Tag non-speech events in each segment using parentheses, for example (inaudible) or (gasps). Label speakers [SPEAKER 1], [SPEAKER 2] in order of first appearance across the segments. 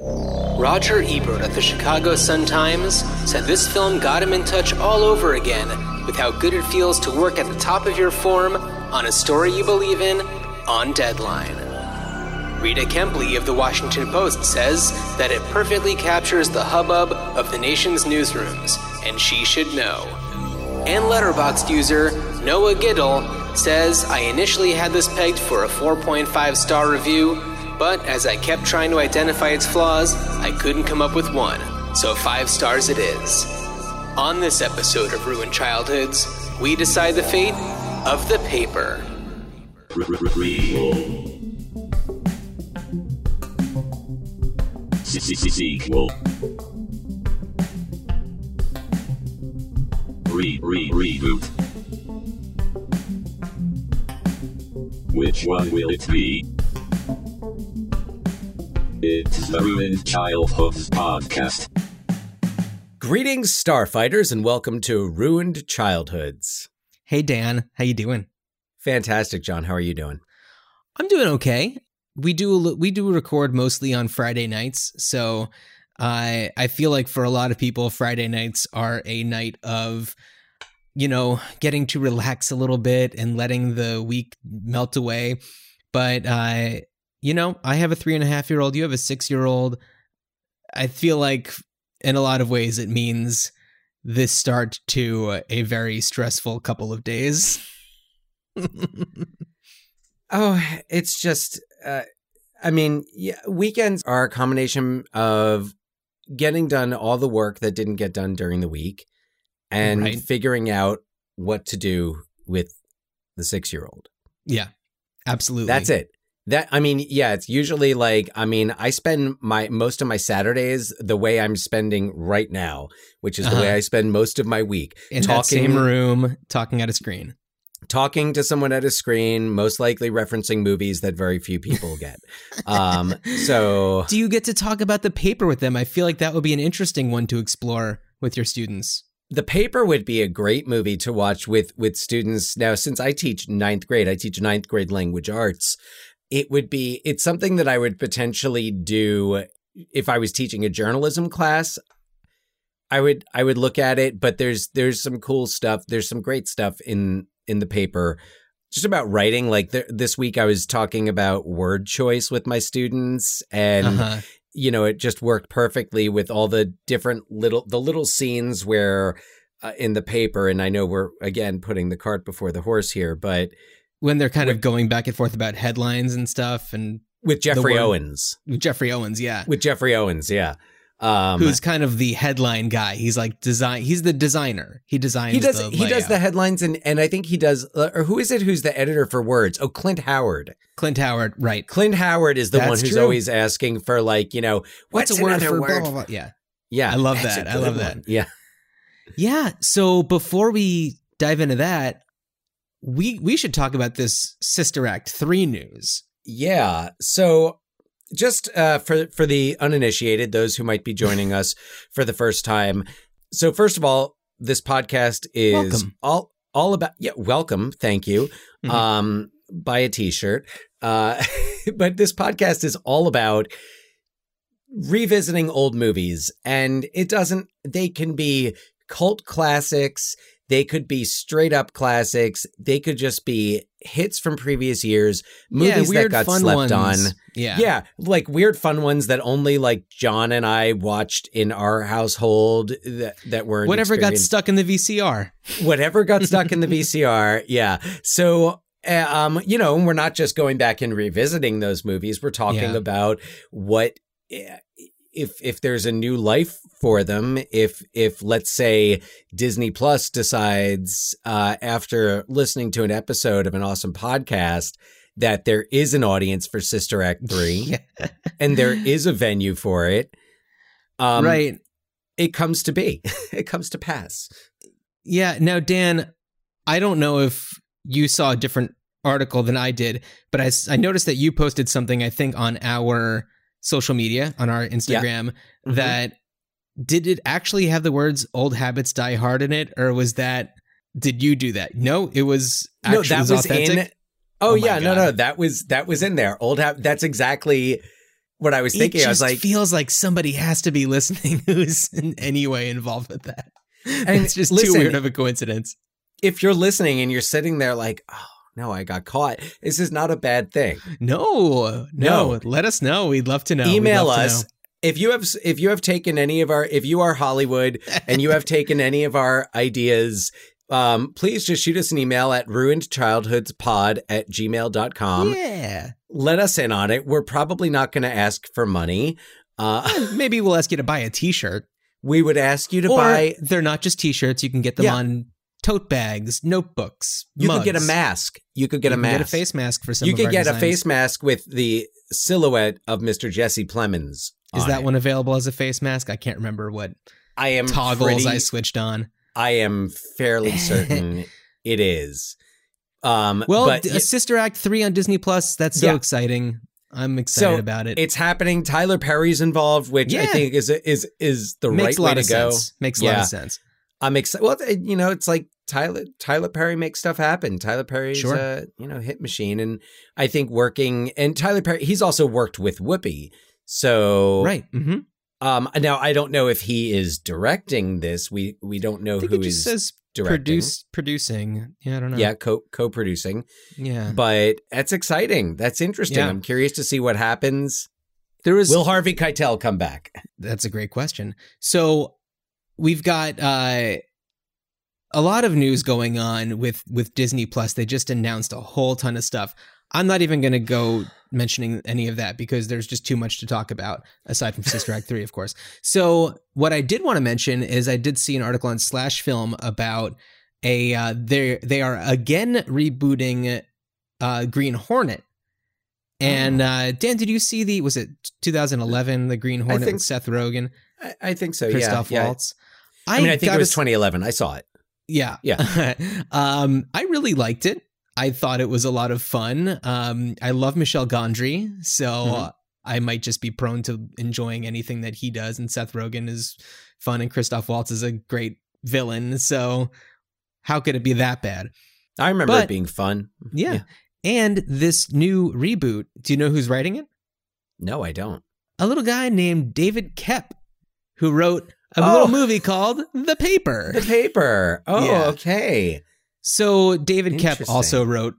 [SPEAKER 1] Roger Ebert of the Chicago Sun-Times said this film got him in touch all over again with how good it feels to work at the top of your form on a story you believe in on deadline. Rita Kempley of the Washington Post says that it perfectly captures the hubbub of the nation's newsrooms, and she should know. And Letterboxd user Noah Giddle says I initially had this pegged for a 4.5 star review, but as I kept trying to identify its flaws, I couldn't come up with one, so 5 stars it is. On this episode of Ruined Childhoods, we decide the fate of the paper.
[SPEAKER 2] Sequel. Re re reboot. Which one will it be? It's the Ruined Childhoods podcast.
[SPEAKER 3] Greetings, Starfighters, and welcome to Ruined Childhoods.
[SPEAKER 4] Hey Dan, how you doing?
[SPEAKER 3] Fantastic, John. How are you doing?
[SPEAKER 4] I'm doing okay. We do we do record mostly on Friday nights, so I I feel like for a lot of people, Friday nights are a night of you know getting to relax a little bit and letting the week melt away. But uh, you know, I have a three and a half year old. You have a six year old. I feel like in a lot of ways it means this start to a very stressful couple of days. (laughs)
[SPEAKER 3] oh, it's just, uh, I mean, yeah, weekends are a combination of getting done all the work that didn't get done during the week and
[SPEAKER 4] Right.
[SPEAKER 3] figuring out what to do with the six year old.
[SPEAKER 4] Yeah, absolutely.
[SPEAKER 3] That's it. That I mean, yeah, it's usually like I mean, I spend my most of my Saturdays the way I'm spending right now, which is the way
[SPEAKER 4] Uh-huh.
[SPEAKER 3] I spend most of my week.
[SPEAKER 4] in that same room talking at a screen.
[SPEAKER 3] talking to someone at a screen, most likely referencing movies that very few people (laughs) get. um, so
[SPEAKER 4] Do you get to talk about the paper with them? I feel like that would be an interesting one to explore with your students.
[SPEAKER 3] the paper would be a great movie to watch with with students. Now, since I teach ninth grade, I teach ninth grade language arts. It would be it's something that I would potentially do if I was teaching a journalism class. I would I would look at it, but there's there's some cool stuff. There's some great stuff in in the paper just about writing. Like th- this week, I was talking about word choice with my students, and
[SPEAKER 4] Uh-huh.
[SPEAKER 3] you know it just worked perfectly with all the different little the little scenes where uh, in the paper. And I know we're again putting the cart before the horse here, but
[SPEAKER 4] When they're kind
[SPEAKER 3] With-
[SPEAKER 4] of going back and forth about headlines and stuff, and
[SPEAKER 3] with
[SPEAKER 4] Geoffrey
[SPEAKER 3] Owens,
[SPEAKER 4] Geoffrey Owens, yeah,
[SPEAKER 3] with Geoffrey Owens, yeah. Um,
[SPEAKER 4] who's kind of the headline guy. He's like design. He's the designer. He designs.
[SPEAKER 3] he does
[SPEAKER 4] The
[SPEAKER 3] he does the headlines and and I think he does uh, or who is it who's the editor for words? Oh, Clint Howard.
[SPEAKER 4] Clint Howard, right?
[SPEAKER 3] Clint Howard is the one who's
[SPEAKER 4] true.
[SPEAKER 3] always asking for like, you know, what's,
[SPEAKER 4] What's, a word for
[SPEAKER 3] word?
[SPEAKER 4] blah blah blah? Yeah,
[SPEAKER 3] Yeah.
[SPEAKER 4] I love
[SPEAKER 3] that's
[SPEAKER 4] that. I love
[SPEAKER 3] one.
[SPEAKER 4] that.
[SPEAKER 3] Yeah.
[SPEAKER 4] yeah. So before we dive into that, we we should talk about this Sister Act three news.
[SPEAKER 3] Yeah. So just uh, for for the uninitiated, those who might be joining (laughs) us for the first time. So first of all, this podcast is
[SPEAKER 4] Welcome.
[SPEAKER 3] all all about yeah, welcome, thank you.
[SPEAKER 4] Mhm.
[SPEAKER 3] Um buy a t-shirt. Uh (laughs) but this podcast is all about revisiting old movies and it doesn't they can be cult classics they could be straight up classics they could just be hits from previous years movies
[SPEAKER 4] yeah,
[SPEAKER 3] that got
[SPEAKER 4] fun
[SPEAKER 3] slept
[SPEAKER 4] ones.
[SPEAKER 3] on
[SPEAKER 4] Yeah,
[SPEAKER 3] yeah. like weird fun ones that only like John and I watched in our household that that were
[SPEAKER 4] Whatever got stuck in the VCR.
[SPEAKER 3] whatever got (laughs) stuck in the VCR. Yeah. So uh, um you know, we're not just going back and revisiting those movies. We're talking
[SPEAKER 4] Yeah.
[SPEAKER 3] about what eh, if if there's a new life for them if if let's say Disney Plus decides uh after listening to an episode of an awesome podcast that there is an audience for Sister Act 3 (laughs)
[SPEAKER 4] Yeah.
[SPEAKER 3] and there is a venue for it um
[SPEAKER 4] right.
[SPEAKER 3] it comes to be (laughs) it comes to pass
[SPEAKER 4] Yeah. Now, Dan, I don't know if you saw a different article than I did, but i, I noticed that you posted something, I think, on our social media, on our Instagram,
[SPEAKER 3] Mhm.
[SPEAKER 4] that did it actually have the words old habits die hard in it, or was that, did you do that? No, it was actually
[SPEAKER 3] no, that
[SPEAKER 4] was
[SPEAKER 3] in. Oh,
[SPEAKER 4] Oh
[SPEAKER 3] yeah, no, no, that was that was in there. Old hab. That's exactly what I was thinking.
[SPEAKER 4] it
[SPEAKER 3] I was like,
[SPEAKER 4] feels like somebody has to be listening (laughs) who's in any way involved with that.
[SPEAKER 3] And
[SPEAKER 4] it's just
[SPEAKER 3] listen-
[SPEAKER 4] too weird of a coincidence.
[SPEAKER 3] if you're listening and you're sitting there like, oh no, I got caught. This is not a bad thing.
[SPEAKER 4] No, no,
[SPEAKER 3] No.
[SPEAKER 4] Let us know. We'd love to know.
[SPEAKER 3] Email us if you have if you have taken any of our if you are Hollywood (laughs) and you have taken any of our ideas. Um, please just shoot us an email at ruinedchildhoodspod at gmail.com.
[SPEAKER 4] yeah.
[SPEAKER 3] Let us in on it. We're probably not going to ask for money. Uh,
[SPEAKER 4] Maybe we'll ask you to buy a T-shirt.
[SPEAKER 3] we would ask you to
[SPEAKER 4] or
[SPEAKER 3] buy,
[SPEAKER 4] they're not just T-shirts. You can get them
[SPEAKER 3] Yeah.
[SPEAKER 4] on tote bags, notebooks.
[SPEAKER 3] you could get a mask. You could get
[SPEAKER 4] You
[SPEAKER 3] a mask.
[SPEAKER 4] Get a face mask for some.
[SPEAKER 3] you could get a face mask with the silhouette of Mr. Jesse Plemons.
[SPEAKER 4] Is
[SPEAKER 3] on
[SPEAKER 4] that
[SPEAKER 3] it.
[SPEAKER 4] one available as a face mask? I can't remember what
[SPEAKER 3] I am
[SPEAKER 4] toggles
[SPEAKER 3] pretty-
[SPEAKER 4] I switched on.
[SPEAKER 3] I am fairly (laughs) certain it is. Um,
[SPEAKER 4] Well,
[SPEAKER 3] but
[SPEAKER 4] d- Sister Act three on Disney Plus. That's so
[SPEAKER 3] Yeah.
[SPEAKER 4] exciting. I'm excited
[SPEAKER 3] So,
[SPEAKER 4] about it.
[SPEAKER 3] it's happening. Tyler Perry's involved, which I think is is is the
[SPEAKER 4] makes
[SPEAKER 3] right way to go.
[SPEAKER 4] sense. Makes a lot of sense.
[SPEAKER 3] I'm excited. Well, you know, it's like Tyler Tyler Perry makes stuff happen. Tyler Perry's
[SPEAKER 4] Sure.
[SPEAKER 3] a you know hit machine, and I think working and Tyler Perry he's also worked with Whoopi. So
[SPEAKER 4] Right. Mm-hmm.
[SPEAKER 3] Um, now I don't know if he is directing this. We we don't know who is
[SPEAKER 4] says
[SPEAKER 3] directing.
[SPEAKER 4] produce producing. Yeah, I don't know.
[SPEAKER 3] Yeah, co co producing.
[SPEAKER 4] Yeah.
[SPEAKER 3] But that's exciting. That's interesting.
[SPEAKER 4] Yeah.
[SPEAKER 3] I'm curious to see what happens.
[SPEAKER 4] There was
[SPEAKER 3] Will Harvey Keitel come back?
[SPEAKER 4] That's a great question. So we've got uh, a lot of news going on with with Disney Plus. They just announced a whole ton of stuff. I'm not even going to go mentioning any of that because there's just too much to talk about aside from Sister Act 3 of course. So what I did want to mention is I did see an article on Slash Film about a uh, they they are again rebooting uh, Green Hornet. And uh, Dan, did you see the was it 2011 the Green Hornet
[SPEAKER 3] think-
[SPEAKER 4] with Seth Rogen?
[SPEAKER 3] I, I think so.
[SPEAKER 4] Christoph
[SPEAKER 3] yeah, yeah.
[SPEAKER 4] Waltz.
[SPEAKER 3] I mean, I think it was
[SPEAKER 4] s-
[SPEAKER 3] 2011. I saw it.
[SPEAKER 4] Yeah,
[SPEAKER 3] Yeah. (laughs)
[SPEAKER 4] um, I really liked it. I thought it was a lot of fun. Um, I love Michel Gondry, so
[SPEAKER 3] Mhm.
[SPEAKER 4] I might just be prone to enjoying anything that he does. And Seth Rogen is fun, and Christoph Waltz is a great villain. So how could it be that bad?
[SPEAKER 3] I remember
[SPEAKER 4] But-
[SPEAKER 3] it being fun.
[SPEAKER 4] Yeah. And this new reboot, do you know who's writing it?
[SPEAKER 3] No, I don't.
[SPEAKER 4] A little guy named David Koepp, who wrote a
[SPEAKER 3] Oh.
[SPEAKER 4] little movie called The Paper.
[SPEAKER 3] The paper. Oh,
[SPEAKER 4] Yeah.
[SPEAKER 3] okay.
[SPEAKER 4] So David
[SPEAKER 3] Koepp
[SPEAKER 4] also wrote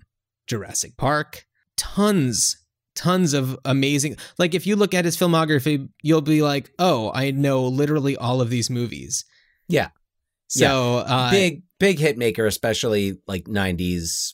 [SPEAKER 4] Jurassic Park. Tons, tons of amazing. Like if you look at his filmography, you'll be like, "Oh, I know literally all of these movies."
[SPEAKER 3] Yeah.
[SPEAKER 4] So uh,
[SPEAKER 3] big big hit maker, especially like 90s.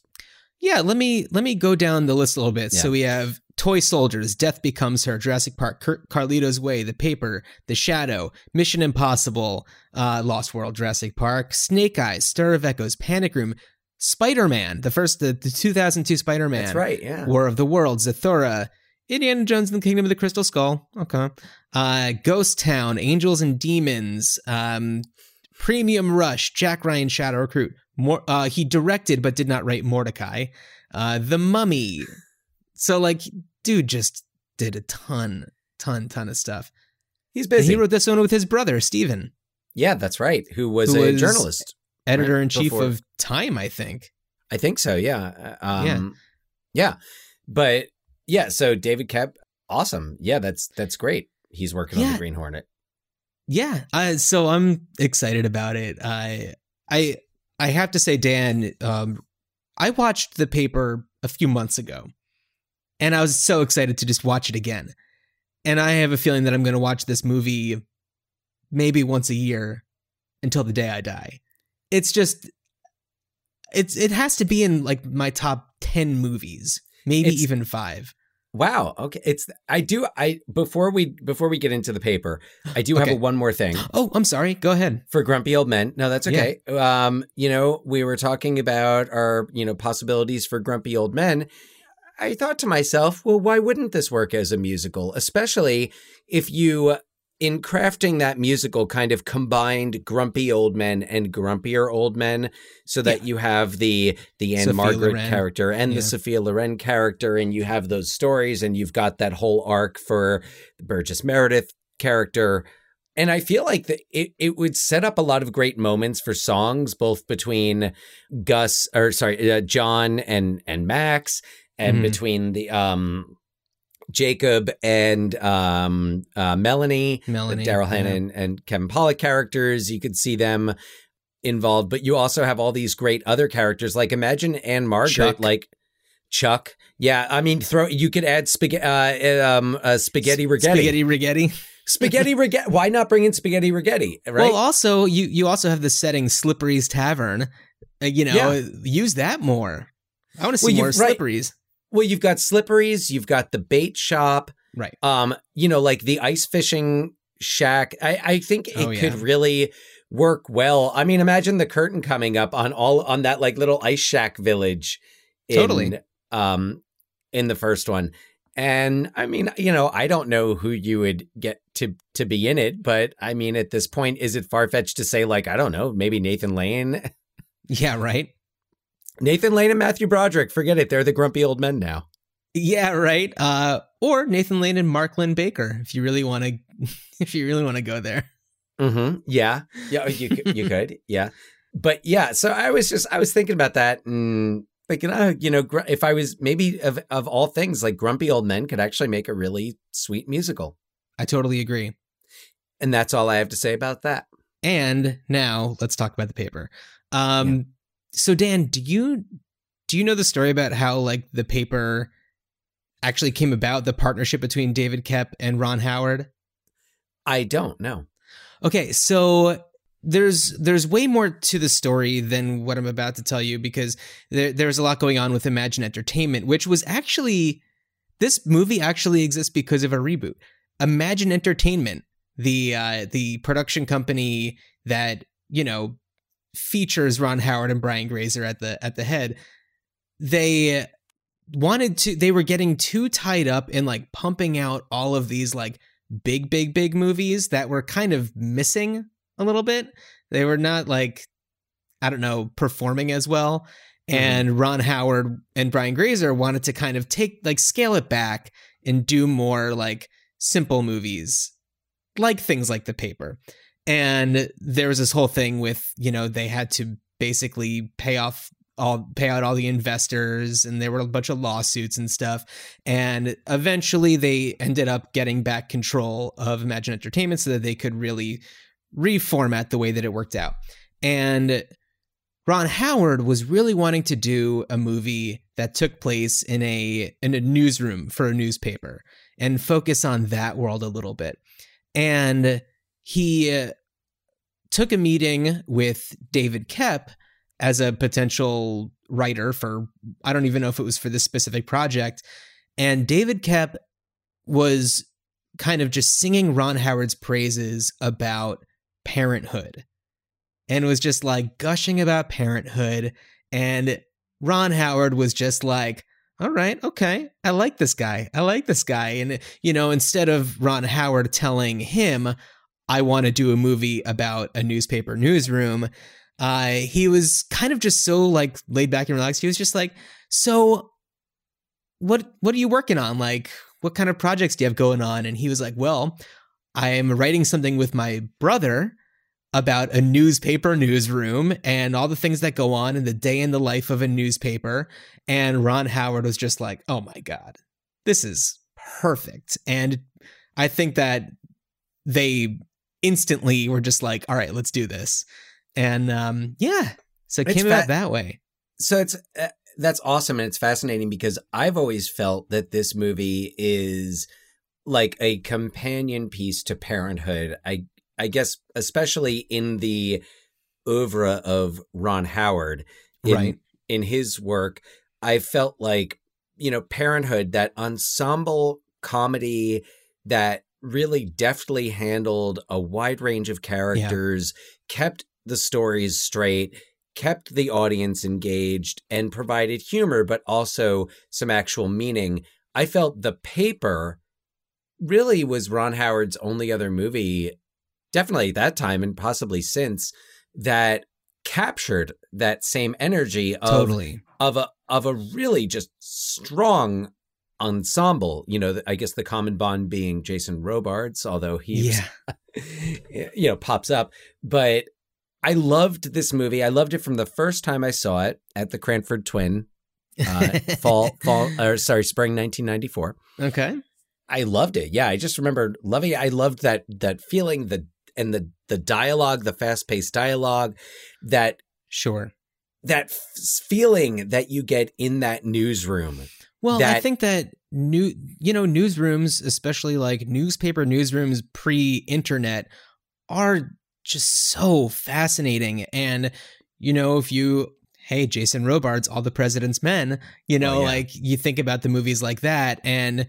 [SPEAKER 4] Yeah, let me let me go down the list a little bit.
[SPEAKER 3] Yeah.
[SPEAKER 4] So we have Toy Soldiers, Death Becomes Her, Jurassic Park, Car- Carlito's Way, The Paper, The Shadow, Mission Impossible, uh, Lost World, Jurassic Park, Snake Eyes, Stir of Echoes, Panic Room, Spider Man, the first the, the 2002 Spider Man,
[SPEAKER 3] That's right. Yeah.
[SPEAKER 4] War of the Worlds, Zathura, Indiana Jones and the Kingdom of the Crystal Skull. Okay. Uh, Ghost Town, Angels and Demons, um, Premium Rush, Jack Ryan Shadow Recruit. More, uh, he directed but did not write Mortdecai. Uh, the Mummy. So like, dude just did a ton, ton, ton of stuff.
[SPEAKER 3] He's
[SPEAKER 4] And
[SPEAKER 3] busy.
[SPEAKER 4] he wrote this one with his brother Steven,
[SPEAKER 3] yeah, that's right. Who was
[SPEAKER 4] Who
[SPEAKER 3] a
[SPEAKER 4] was-
[SPEAKER 3] journalist.
[SPEAKER 4] editor in chief of Time, I think.
[SPEAKER 3] I think so. Yeah. Uh,
[SPEAKER 4] Yeah.
[SPEAKER 3] Um, yeah. But yeah, so David Koepp, awesome. Yeah, that's that's great. He's working on the Green Hornet.
[SPEAKER 4] Yeah, uh, so I'm excited about it. I I I have to say, Dan, um, I watched the paper a few months ago, and I was so excited to just watch it again. And I have a feeling that I'm going to watch this movie maybe once a year until the day I die. It's just it's it has to be in like my top 10 movies, maybe
[SPEAKER 3] It's-
[SPEAKER 4] even 5.
[SPEAKER 3] Wow. Okay. It's I do I before we before we get into the paper, I do (gasps) have a one more thing.
[SPEAKER 4] Oh, I'm sorry. Go ahead.
[SPEAKER 3] for grumpy old men. No, that's okay. Um, you know, we were talking about our, you know, possibilities for grumpy old men. I thought to myself, well, why wouldn't this work as a musical? Especially if you in crafting that musical kind of combined grumpy old men and grumpier old men so that you have the the Anne
[SPEAKER 4] Sophia
[SPEAKER 3] Margaret
[SPEAKER 4] Loren.
[SPEAKER 3] character and
[SPEAKER 4] Yeah.
[SPEAKER 3] the Sophia Loren character and you have those stories and you've got that whole arc for the Burgess Meredith character and I feel like the, it it would set up a lot of great moments for songs, both between Gus or sorry, uh, John and and Max, and
[SPEAKER 4] Mhm.
[SPEAKER 3] between the um Jacob and um, uh, Melanie,
[SPEAKER 4] Melanie,
[SPEAKER 3] Daryl Hannah
[SPEAKER 4] yeah.
[SPEAKER 3] and, and Kevin Pollak characters. You could see them involved, but you also have all these great other characters. Like imagine Ann-Margret,
[SPEAKER 4] Chuck.
[SPEAKER 3] like Chuck. Yeah, I mean, throw you could add spaghetti, uh, um, uh, spaghetti rigetti,
[SPEAKER 4] Spaghetti rigetti.
[SPEAKER 3] spaghetti (laughs) rigetti. Why not bring in spaghetti rigetti? Right?
[SPEAKER 4] Well, also you you also have the setting Slippery's Tavern. Uh, you know,
[SPEAKER 3] Yeah.
[SPEAKER 4] use that more. I want to see
[SPEAKER 3] Well,
[SPEAKER 4] more
[SPEAKER 3] right.
[SPEAKER 4] Slippery's.
[SPEAKER 3] Well, you've got slipperies, you've got the bait shop.
[SPEAKER 4] Right.
[SPEAKER 3] um you know like the ice fishing shack i i think it
[SPEAKER 4] Oh, yeah.
[SPEAKER 3] could really work well i mean imagine the curtain coming up on all on that like little ice shack village in,
[SPEAKER 4] Totally.
[SPEAKER 3] um in the first one and i mean you know i don't know who you would get to to be in it but i mean at this point is it far-fetched to say like i don't know maybe nathan lane (laughs)
[SPEAKER 4] Yeah, right.
[SPEAKER 3] Nathan lane and matthew broderick forget it they're the grumpy old men now
[SPEAKER 4] Yeah, right. Uh, or Nathan Lane and Marklin Baker, if you really want to, (laughs) if you really want to go there.
[SPEAKER 3] Mm-hmm. Yeah. Yeah. You could, you (laughs) could. Yeah. But yeah. So I was just I was thinking about that and thinking, oh, you know, gr- if I was maybe of of all things, like Grumpy Old Men could actually make a really sweet musical,
[SPEAKER 4] I totally agree.
[SPEAKER 3] and that's all I have to say about that.
[SPEAKER 4] And now let's talk about the paper. Um, so Dan, do you do you know the story about how like the paper actually came about, the partnership between David Koepp and Ron Howard?
[SPEAKER 3] I don't know.
[SPEAKER 4] Okay, so there's there's way more to the story than what I'm about to tell you because there, there's a lot going on with Imagine Entertainment, which was actually this movie actually exists because of a reboot. Imagine Entertainment, the uh, the production company that you know features Ron Howard and Brian Grazer at the at the head, they wanted to they were getting too tied up in like pumping out all of these like big big big movies that were kind of missing a little bit. They were not like i don't know performing as well. Mm-hmm. And ron howard and brian grazer wanted to kind of take like scale it back and do more like simple movies like things like the paper and there was this whole thing with you know they had to basically pay off all pay out all the investors and there were a bunch of lawsuits and stuff. And eventually they ended up getting back control of imagine entertainment so that they could really reformat the way that it worked out. And ron howard was really wanting to do a movie that took place in a in a newsroom for a newspaper and focus on that world a little bit. And he uh, took a meeting with david Koepp as a potential writer for I don't even know if it was for this specific project. And David Koepp was kind of just singing Ron Howard's praises about parenthood and was just like gushing about parenthood. And Ron Howard was just like, all right, okay, I like this guy. I like this guy. And, you know, instead of Ron Howard telling him, I want to do a movie about a newspaper newsroom, uh, he was kind of just so like laid back and relaxed. He was just like, "So, what what are you working on? Like, what kind of projects do you have going on?" And he was like, "Well, I am writing something with my brother about a newspaper newsroom and all the things that go on in the day in the life of a newspaper." And Ron Howard was just like, "Oh my god, this is perfect." And I think that they instantly were just like, "All right, let's do this." and um yeah so it
[SPEAKER 3] It's
[SPEAKER 4] came
[SPEAKER 3] fa-
[SPEAKER 4] about that way
[SPEAKER 3] so it's uh, that's awesome and it's fascinating because I've always felt that this movie is like a companion piece to Parenthood. I I guess especially in the oeuvre of Ron Howard, in,
[SPEAKER 4] Right.
[SPEAKER 3] In his work, I felt like you know Parenthood, that ensemble comedy that really deftly handled a wide range of characters, kept the stories straight, kept the audience engaged, and provided humor, but also some actual meaning. I felt the paper really was Ron Howard's only other movie, definitely at that time and possibly since, that captured that same energy of
[SPEAKER 4] totally
[SPEAKER 3] of a of a really just strong ensemble. You know, I guess the common bond being Jason Robards, although he
[SPEAKER 4] yeah (laughs)
[SPEAKER 3] you know pops up but i loved this movie i loved it from the first time i saw it at the cranford twin (laughs) uh, fall fall or sorry spring 1994
[SPEAKER 4] okay
[SPEAKER 3] I loved it. Yeah, I just remember loving it. I loved that that feeling the and the the dialogue, the fast paced dialogue, that
[SPEAKER 4] Sure.
[SPEAKER 3] that f- feeling that you get in that newsroom.
[SPEAKER 4] Well, I think that new, you know, newsrooms, especially like newspaper newsrooms pre-internet, are just so fascinating. And you know, if you, hey, Jason Robards, All the President's Men, you know,
[SPEAKER 3] Oh, yeah.
[SPEAKER 4] like you think about the movies like that, and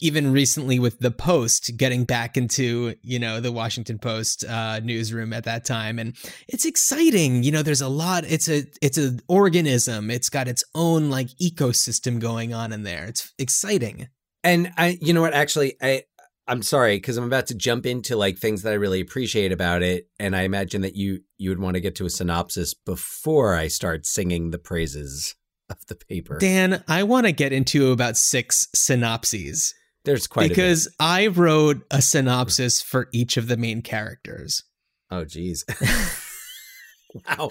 [SPEAKER 4] even recently with the Post getting back into, you know, the Washington Post uh, newsroom at that time, and it's exciting. You know, there's a lot. It's a it's an organism. It's got its own like ecosystem going on in there. It's exciting.
[SPEAKER 3] And I, you know what? Actually, I, I'm sorry because I'm about to jump into like things that I really appreciate about it, and I imagine that you you would want to get to a synopsis before I start singing the praises of the paper.
[SPEAKER 4] Dan, I want to get into about six synopses
[SPEAKER 3] There's quite
[SPEAKER 4] because I wrote a synopsis for each of the main characters.
[SPEAKER 3] Oh, geez. (laughs) wow.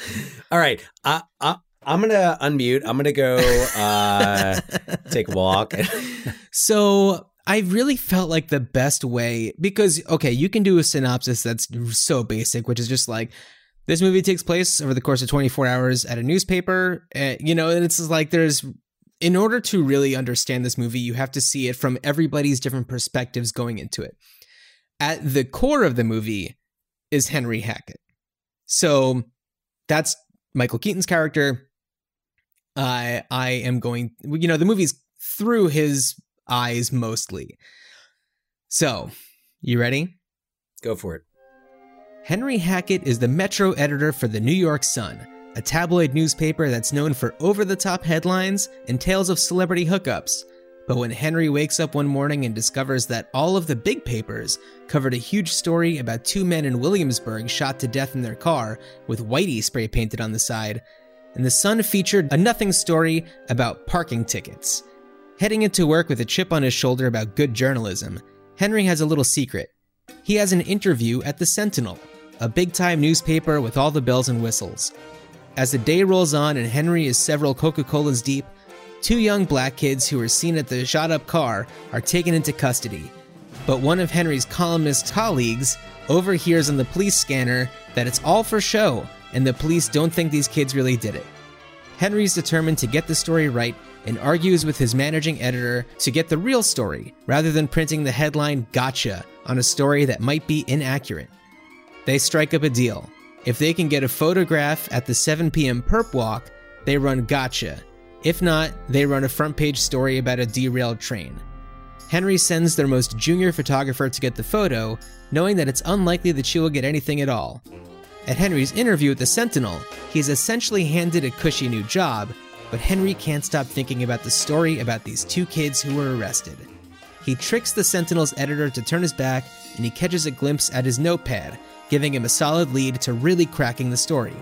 [SPEAKER 3] All right. I, I, I'm gonna unmute. I'm gonna go uh, take a walk. (laughs)
[SPEAKER 4] so I really felt like the best way because okay, you can do a synopsis that's so basic, which is just like this movie takes place over the course of 24 hours at a newspaper, uh, you know, and it's like there's in order to really understand this movie, you have to see it from everybody's different perspectives going into it. At the core of the movie is Henry Hackett. So that's Michael Keaton's character. I I am going, you know, the movie's through his eyes mostly. So, you ready?
[SPEAKER 3] go for it.
[SPEAKER 4] Henry Hackett is the Metro editor for the New York Sun, a tabloid newspaper that's known for over the top headlines and tales of celebrity hookups. But when Henry wakes up one morning and discovers that all of the big papers covered a huge story about two men in Williamsburg shot to death in their car with Whitey spray painted on the side, and the Sun featured a nothing story about parking tickets. Heading into work with a chip on his shoulder about good journalism, Henry has a little secret. He has an interview at the Sentinel, a big time newspaper with all the bells and whistles. As the day rolls on and Henry is several Coca Colas deep, two young black kids who were seen at the shot up car are taken into custody. But one of Henry's columnist colleagues overhears on the police scanner that it's all for show and the police don't think these kids really did it. Henry's determined to get the story right and argues with his managing editor to get the real story rather than printing the headline Gotcha on a story that might be inaccurate. They strike up a deal. If they can get a photograph at the 7 p.m. perp walk, they run Gotcha. If not, they run a front page story about a derailed train. Henry sends their most junior photographer to get the photo, knowing that it's unlikely that she will get anything at all. At Henry's interview at the Sentinel, he is essentially handed a cushy new job, but Henry can't stop thinking about the story about these two kids who were arrested. He tricks the Sentinel's editor to turn his back, and he catches a glimpse at his notepad, giving him a solid lead to really cracking the story.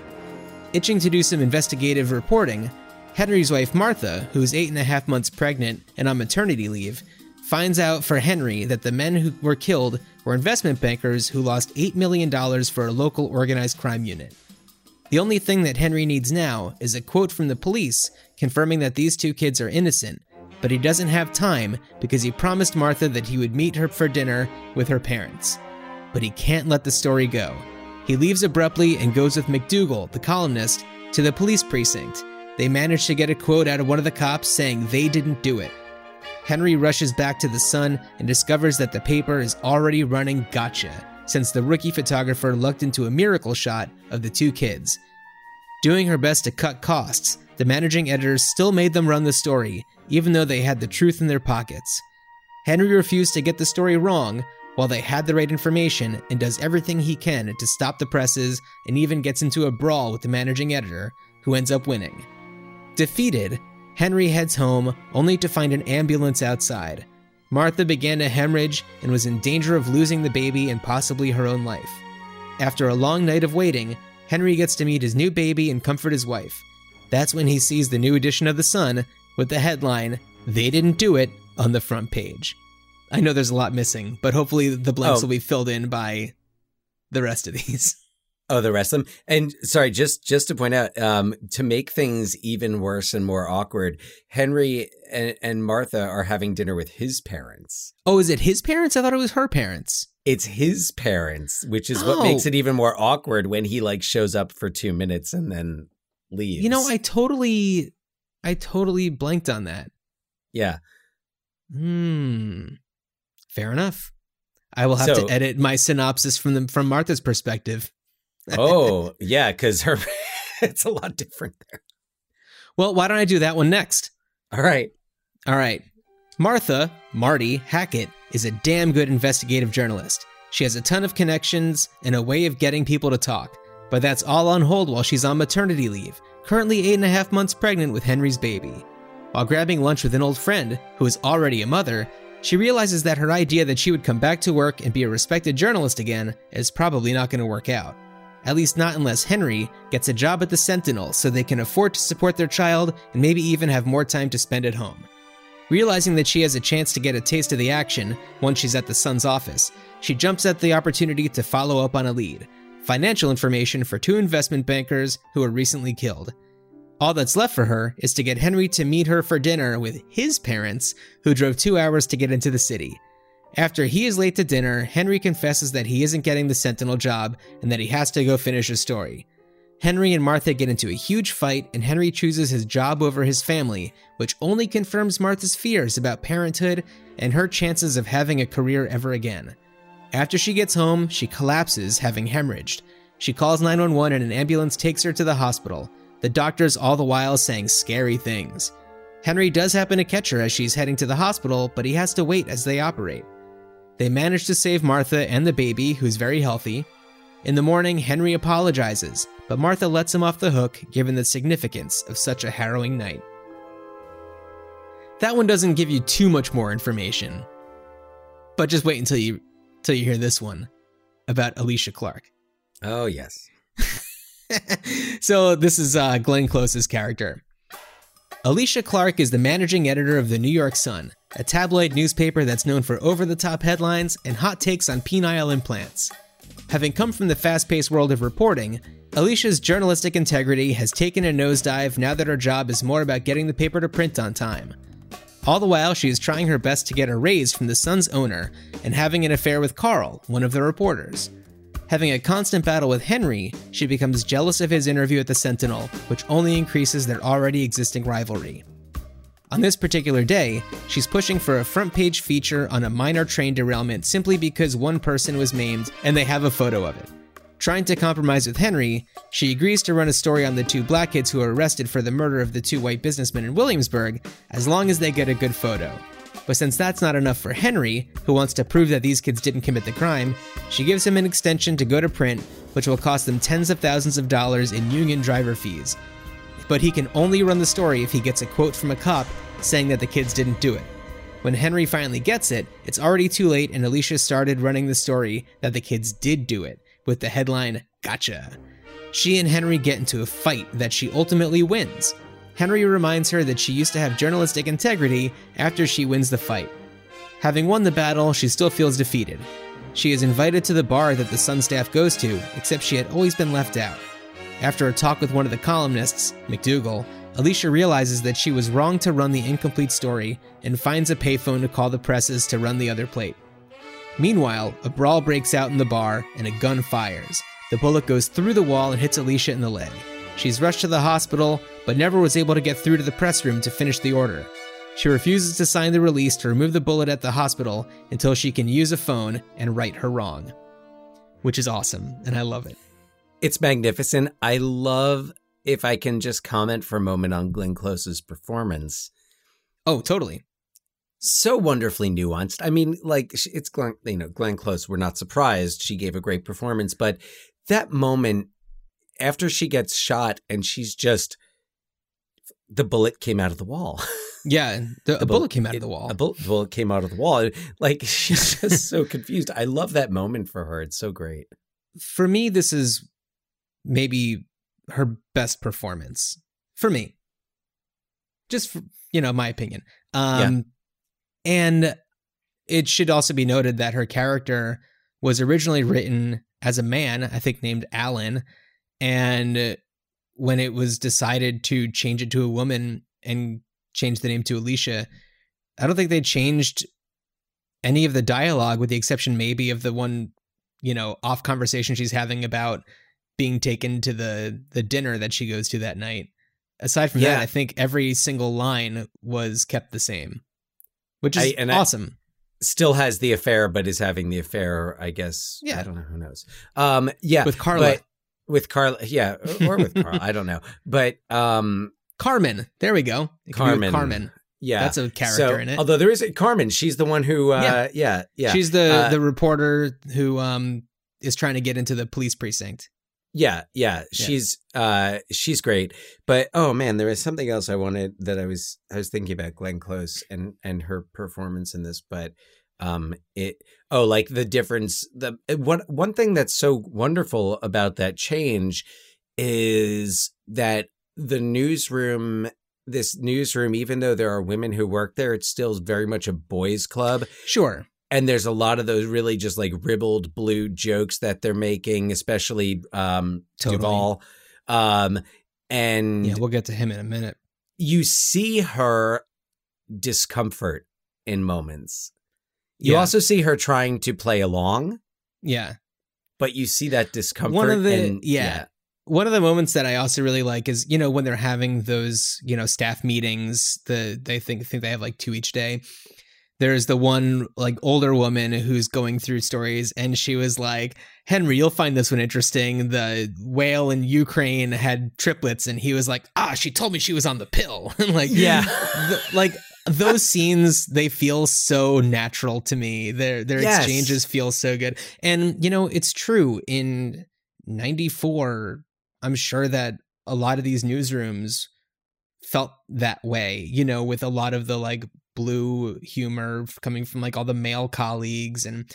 [SPEAKER 4] Itching to do some investigative reporting, Henry's wife Martha, who's eight and a half months pregnant and on maternity leave, finds out for Henry that the men who were killed were investment bankers who lost $8 million for a local organized crime unit. The only thing that Henry needs now is a quote from the police confirming that these two kids are innocent, but he doesn't have time because he promised Martha that he would meet her for dinner with her parents. But he can't let the story go. He leaves abruptly and goes with McDougal, the columnist, to the police precinct. They manage to get a quote out of one of the cops saying they didn't do it. Henry rushes back to the Sun and discovers that the paper is already running gotcha, since the rookie photographer lucked into a miracle shot of the two kids. Doing her best to cut costs, the managing editors still made them run the story, even though they had the truth in their pockets. Henry refused to get the story wrong, while they had the right information, and does everything he can to stop the presses and even gets into a brawl with the managing editor, who ends up winning. Defeated, Henry heads home only to find an ambulance outside. Martha began a hemorrhage and was in danger of losing the baby and possibly her own life. After a long night of waiting, Henry gets to meet his new baby and comfort his wife. That's when he sees the new edition of The Sun with the headline, They Didn't Do It, on the front page. I know there's a lot missing, but hopefully the blanks
[SPEAKER 3] Oh.
[SPEAKER 4] will be filled in by the rest of these. (laughs)
[SPEAKER 3] Oh, the rest of them. And sorry, just just to point out, um, to make things even worse and more awkward, Henry and, and Martha are having dinner with his parents.
[SPEAKER 4] Oh, is it his parents? I thought it was her parents.
[SPEAKER 3] It's his parents, which is what
[SPEAKER 4] Oh.
[SPEAKER 3] makes it even more awkward when he like shows up for two minutes and then leaves.
[SPEAKER 4] You know, I totally, I totally blanked on that.
[SPEAKER 3] yeah.
[SPEAKER 4] Hmm. Fair enough. I will have
[SPEAKER 3] So-
[SPEAKER 4] to edit my synopsis from the from Martha's perspective.
[SPEAKER 3] Oh, (laughs) yeah, because her (laughs) it's a lot different there.
[SPEAKER 4] Well, why don't I do that one next?
[SPEAKER 3] All right.
[SPEAKER 4] All right. Martha, Marty Hackett, is a damn good investigative journalist. She has a ton of connections and a way of getting people to talk, but that's all on hold while she's on maternity leave, currently eight and a half months pregnant with Henry's baby. While grabbing lunch with an old friend, who is already a mother, she realizes that her idea that she would come back to work and be a respected journalist again is probably not going to work out. At least not unless Henry gets a job at the Sentinel so they can afford to support their child and maybe even have more time to spend at home. Realizing that she has a chance to get a taste of the action once she's at the Sun's office, she jumps at the opportunity to follow up on a lead financial information for two investment bankers who were recently killed. All that's left for her is to get Henry to meet her for dinner with his parents, who drove two hours to get into the city. After he is late to dinner, Henry confesses that he isn't getting the Sentinel job and that he has to go finish his story. Henry and Martha get into a huge fight, and Henry chooses his job over his family, which only confirms Martha's fears about parenthood and her chances of having a career ever again. After she gets home, she collapses, having hemorrhaged. She calls 911 and an ambulance takes her to the hospital, the doctors all the while saying scary things. Henry does happen to catch her as she's heading to the hospital, but he has to wait as they operate. They manage to save Martha and the baby, who's very healthy. In the morning, Henry apologizes, but Martha lets him off the hook given the significance of such a harrowing night. That one doesn't give you too much more information. But just wait until you till you hear this one about Alicia Clark.
[SPEAKER 3] Oh, yes. (laughs)
[SPEAKER 4] so this is uh, Glenn Close's character. Alicia Clark is the managing editor of the New York Sun, a tabloid newspaper that's known for over-the-top headlines and hot takes on penile implants. Having come from the fast-paced world of reporting, Alicia's journalistic integrity has taken a nosedive now that her job is more about getting the paper to print on time. All the while, she is trying her best to get a raise from the Sun's owner and having an affair with Carl, one of the reporters. Having a constant battle with Henry, she becomes jealous of his interview at the Sentinel, which only increases their already existing rivalry. On this particular day, she's pushing for a front page feature on a minor train derailment simply because one person was maimed and they have a photo of it. Trying to compromise with Henry, she agrees to run a story on the two black kids who were arrested for the murder of the two white businessmen in Williamsburg as long as they get a good photo. But since that's not enough for Henry, who wants to prove that these kids didn't commit the crime, she gives him an extension to go to print, which will cost them tens of thousands of dollars in union driver fees. But he can only run the story if he gets a quote from a cop saying that the kids didn't do it. When Henry finally gets it, it's already too late, and Alicia started running the story that the kids did do it, with the headline, Gotcha. She and Henry get into a fight that she ultimately wins. Henry reminds her that she used to have journalistic integrity after she wins the fight. Having won the battle, she still feels defeated. She is invited to the bar that the Sun staff goes to, except she had always been left out. After a talk with one of the columnists, McDougal, Alicia realizes that she was wrong to run the incomplete story and finds a payphone to call the presses to run the other plate. Meanwhile, a brawl breaks out in the bar and a gun fires. The bullet goes through the wall and hits Alicia in the leg. She's rushed to the hospital, but never was able to get through to the press room to finish the order. She refuses to sign the release to remove the bullet at the hospital until she can use a phone and right her wrong. Which is awesome, and I love it.
[SPEAKER 3] It's magnificent. I love, if I can just comment for a moment on Glenn Close's performance.
[SPEAKER 4] Oh, totally.
[SPEAKER 3] so wonderfully nuanced. I mean, like it's Glenn, you know, Glenn Close. We're not surprised she gave a great performance, but that moment after she gets shot and she's just the bullet came out of the wall. (laughs)
[SPEAKER 4] Yeah, the,
[SPEAKER 3] The
[SPEAKER 4] a bullet came out of the wall.
[SPEAKER 3] A bullet, bullet came out of the wall. Like (laughs) she's just so confused. I love that moment for her. It's so great.
[SPEAKER 4] For me, this is maybe her best performance. For me. Just for, you know, my opinion. Um and it should also be noted that her character was originally written as a man, I think named Alan, and when it was decided to change it to a woman and change the name to Alicia, I don't think they changed any of the dialogue with the exception maybe of the one, you know, off conversation she's having about being taken to the the dinner that she goes to that night. Aside from
[SPEAKER 3] Yeah.
[SPEAKER 4] that, I think every single line was kept the same. Which is
[SPEAKER 3] I- and I-
[SPEAKER 4] awesome.
[SPEAKER 3] Still has the affair, but is having the affair. I guess.
[SPEAKER 4] Yeah.
[SPEAKER 3] I don't know. Who knows? Um. Yeah.
[SPEAKER 4] With Carla.
[SPEAKER 3] but- with Carla. Yeah. Or with Carl, (laughs) I don't know. But um.
[SPEAKER 4] Carmen. There we go. It could be
[SPEAKER 3] Carmen.
[SPEAKER 4] Carmen.
[SPEAKER 3] Yeah.
[SPEAKER 4] That's a character
[SPEAKER 3] so,
[SPEAKER 4] in it.
[SPEAKER 3] Although there is a Carmen, she's the one who. Uh,
[SPEAKER 4] Yeah.
[SPEAKER 3] yeah. Yeah.
[SPEAKER 4] She's the
[SPEAKER 3] Uh,
[SPEAKER 4] the reporter who um is trying to get into the police precinct.
[SPEAKER 3] Yeah, yeah, she's uh she's great. But oh man, there is something else I wanted that I was I was thinking about Glenn Close and and her performance in this, but um it oh like the difference the one one thing that's so wonderful about that change is that the newsroom this newsroom even though there are women who work there it's still very much a boys club
[SPEAKER 4] Sure.
[SPEAKER 3] and there's a lot of those really just like ribald blue jokes that they're making, especially um
[SPEAKER 4] Totally.
[SPEAKER 3] Duval. Um and
[SPEAKER 4] Yeah, we'll get to him in a minute.
[SPEAKER 3] you see her discomfort in moments. You
[SPEAKER 4] Yeah.
[SPEAKER 3] also see her trying to play along,
[SPEAKER 4] Yeah.
[SPEAKER 3] but you see that discomfort.
[SPEAKER 4] One of the
[SPEAKER 3] and,
[SPEAKER 4] yeah. One of the moments that I also really like is, you know, when they're having those, you know, staff meetings, the they think think they have like two each day. There's the one like older woman who's going through stories and she was like, "Henry, you'll find this one interesting. The whale in Ukraine had triplets and he was like, "Ah, she told me she was on the pill." (laughs) Like
[SPEAKER 3] Yeah.
[SPEAKER 4] the- like those scenes they feel so natural to me. Their their
[SPEAKER 3] Yes.
[SPEAKER 4] exchanges feel so good. And you know, it's true in 94 I'm sure that a lot of these newsrooms felt that way, you know, with a lot of the like blue humor coming from like all the male colleagues and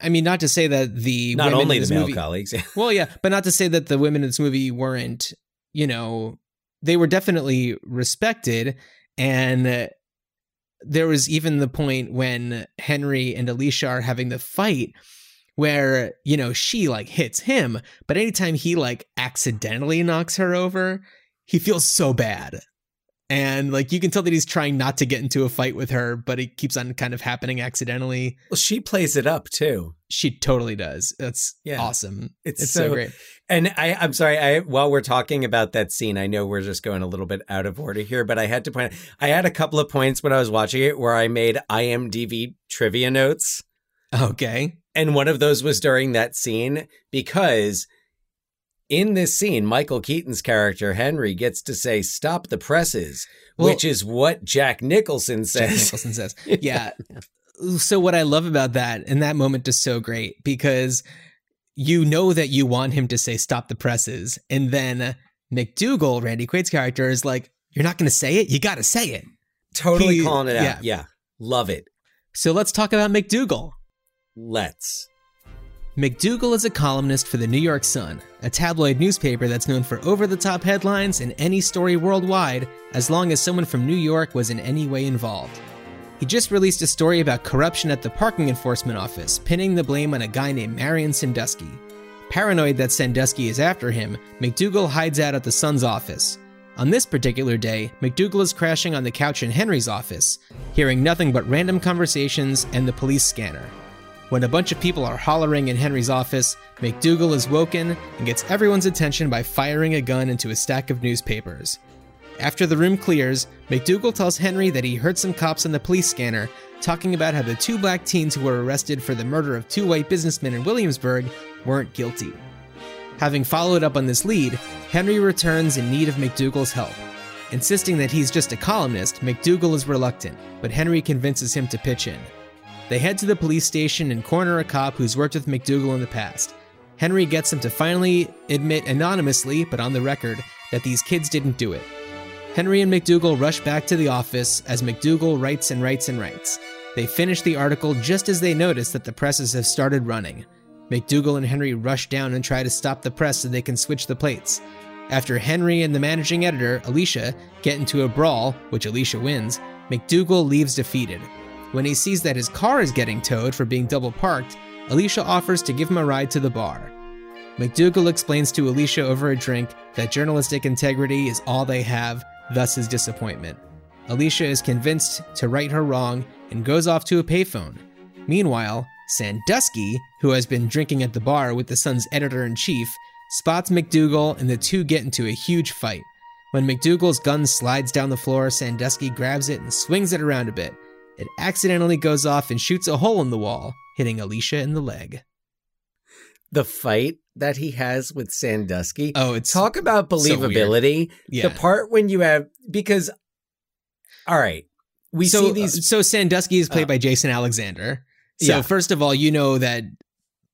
[SPEAKER 4] I mean not to say that the
[SPEAKER 3] Not only the male
[SPEAKER 4] movie,
[SPEAKER 3] colleagues.
[SPEAKER 4] well, yeah, but not to say that the women in this movie weren't, you know, they were definitely respected. And there was even the point when Henry and Alicia are having the fight where, you know, she like hits him, but anytime he like accidentally knocks her over, he feels so bad. And like you can tell that he's trying not to get into a fight with her, but it keeps on kind of happening accidentally.
[SPEAKER 3] well, she plays it up too.
[SPEAKER 4] She totally does. That's
[SPEAKER 3] Yeah.
[SPEAKER 4] awesome.
[SPEAKER 3] It's
[SPEAKER 4] It's, so,
[SPEAKER 3] so-
[SPEAKER 4] great.
[SPEAKER 3] And I, I'm sorry. I while we're talking about that scene, I know we're just going a little bit out of order here, but I had to point. I had a couple of points when I was watching it where I made IMDb trivia notes,
[SPEAKER 4] Okay.
[SPEAKER 3] and one of those was during that scene because in this scene, Michael Keaton's character Henry gets to say "Stop the presses,"
[SPEAKER 4] Well-
[SPEAKER 3] which is what Jack Nicholson says. Jack.
[SPEAKER 4] Nicholson says. (laughs) Yeah. So what I love about that and that moment is so great because you know that you want him to say stop the presses and then McDougal, Randy Quaid's character is like you're not going to say it, you got to say it.
[SPEAKER 3] Totally
[SPEAKER 4] He-
[SPEAKER 3] calling it out.
[SPEAKER 4] yeah.
[SPEAKER 3] Yeah, love it.
[SPEAKER 4] So let's talk about McDougal.
[SPEAKER 3] Let's.
[SPEAKER 4] McDougal is a columnist for the New York Sun, a tabloid newspaper that's known for over the top headlines in any story worldwide as long as someone from New York was in any way involved. He just released a story about corruption at the parking enforcement office, pinning the blame on a guy named Marion Sandusky. Paranoid that Sandusky is after him, McDougal hides out at the Sun's office. On this particular day, McDougal is crashing on the couch in Henry's office, hearing nothing but random conversations and the police scanner. When a bunch of people are hollering in Henry's office, McDougal is woken and gets everyone's attention by firing a gun into a stack of newspapers. After the room clears, McDougal tells Henry that he heard some cops on the police scanner talking about how the two black teens who were arrested for the murder of two white businessmen in Williamsburg weren't guilty. Having followed up on this lead, Henry returns in need of McDougal's help. Insisting that he's just a columnist, McDougal is reluctant, but Henry convinces him to pitch in. They head to the police station and corner a cop who's worked with McDougal in the past. Henry gets him to finally admit anonymously, but on the record, that these kids didn't do it. Henry and McDougal rush back to the office as McDougal writes and writes and writes. They finish the article just as they notice that the presses have started running. McDougal and Henry rush down and try to stop the press so they can switch the plates. After Henry and the managing editor, Alicia, get into a brawl, which Alicia wins, McDougal leaves defeated. When he sees that his car is getting towed for being double parked, Alicia offers to give him a ride to the bar. McDougal explains to Alicia over a drink that journalistic integrity is all they have, thus his disappointment. Alicia is convinced to right her wrong and goes off to a payphone. Meanwhile, Sandusky, who has been drinking at the bar with the Sun's editor in chief, spots McDougal and the two get into a huge fight. When McDougal's gun slides down the floor, Sandusky grabs it and swings it around a bit. It accidentally goes off and shoots a hole in the wall, hitting Alicia in the leg.
[SPEAKER 3] The fight that he has with Sandusky.
[SPEAKER 4] Oh, it's
[SPEAKER 3] Talk about
[SPEAKER 4] so
[SPEAKER 3] believability.
[SPEAKER 4] yeah.
[SPEAKER 3] The part when you have because all right. We
[SPEAKER 4] so,
[SPEAKER 3] see these
[SPEAKER 4] uh, so Sandusky is played
[SPEAKER 3] Oh.
[SPEAKER 4] by Jason Alexander. So
[SPEAKER 3] Yeah.
[SPEAKER 4] first of all, you know that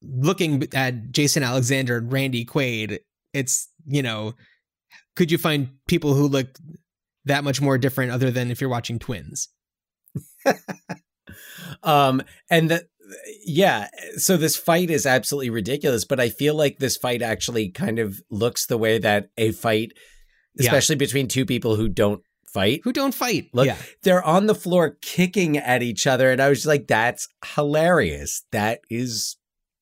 [SPEAKER 4] looking at Jason Alexander and Randy Quaid, it's you know, could you find people who look that much more different other than if you're watching twins? (laughs)
[SPEAKER 3] um and the yeah so this fight is absolutely ridiculous but i feel like this fight actually kind of looks the way that a fight
[SPEAKER 4] Yeah.
[SPEAKER 3] especially between two people who don't fight
[SPEAKER 4] Who don't fight?
[SPEAKER 3] Look,
[SPEAKER 4] yeah,
[SPEAKER 3] they're on the floor kicking at each other and i was just like that's hilarious that is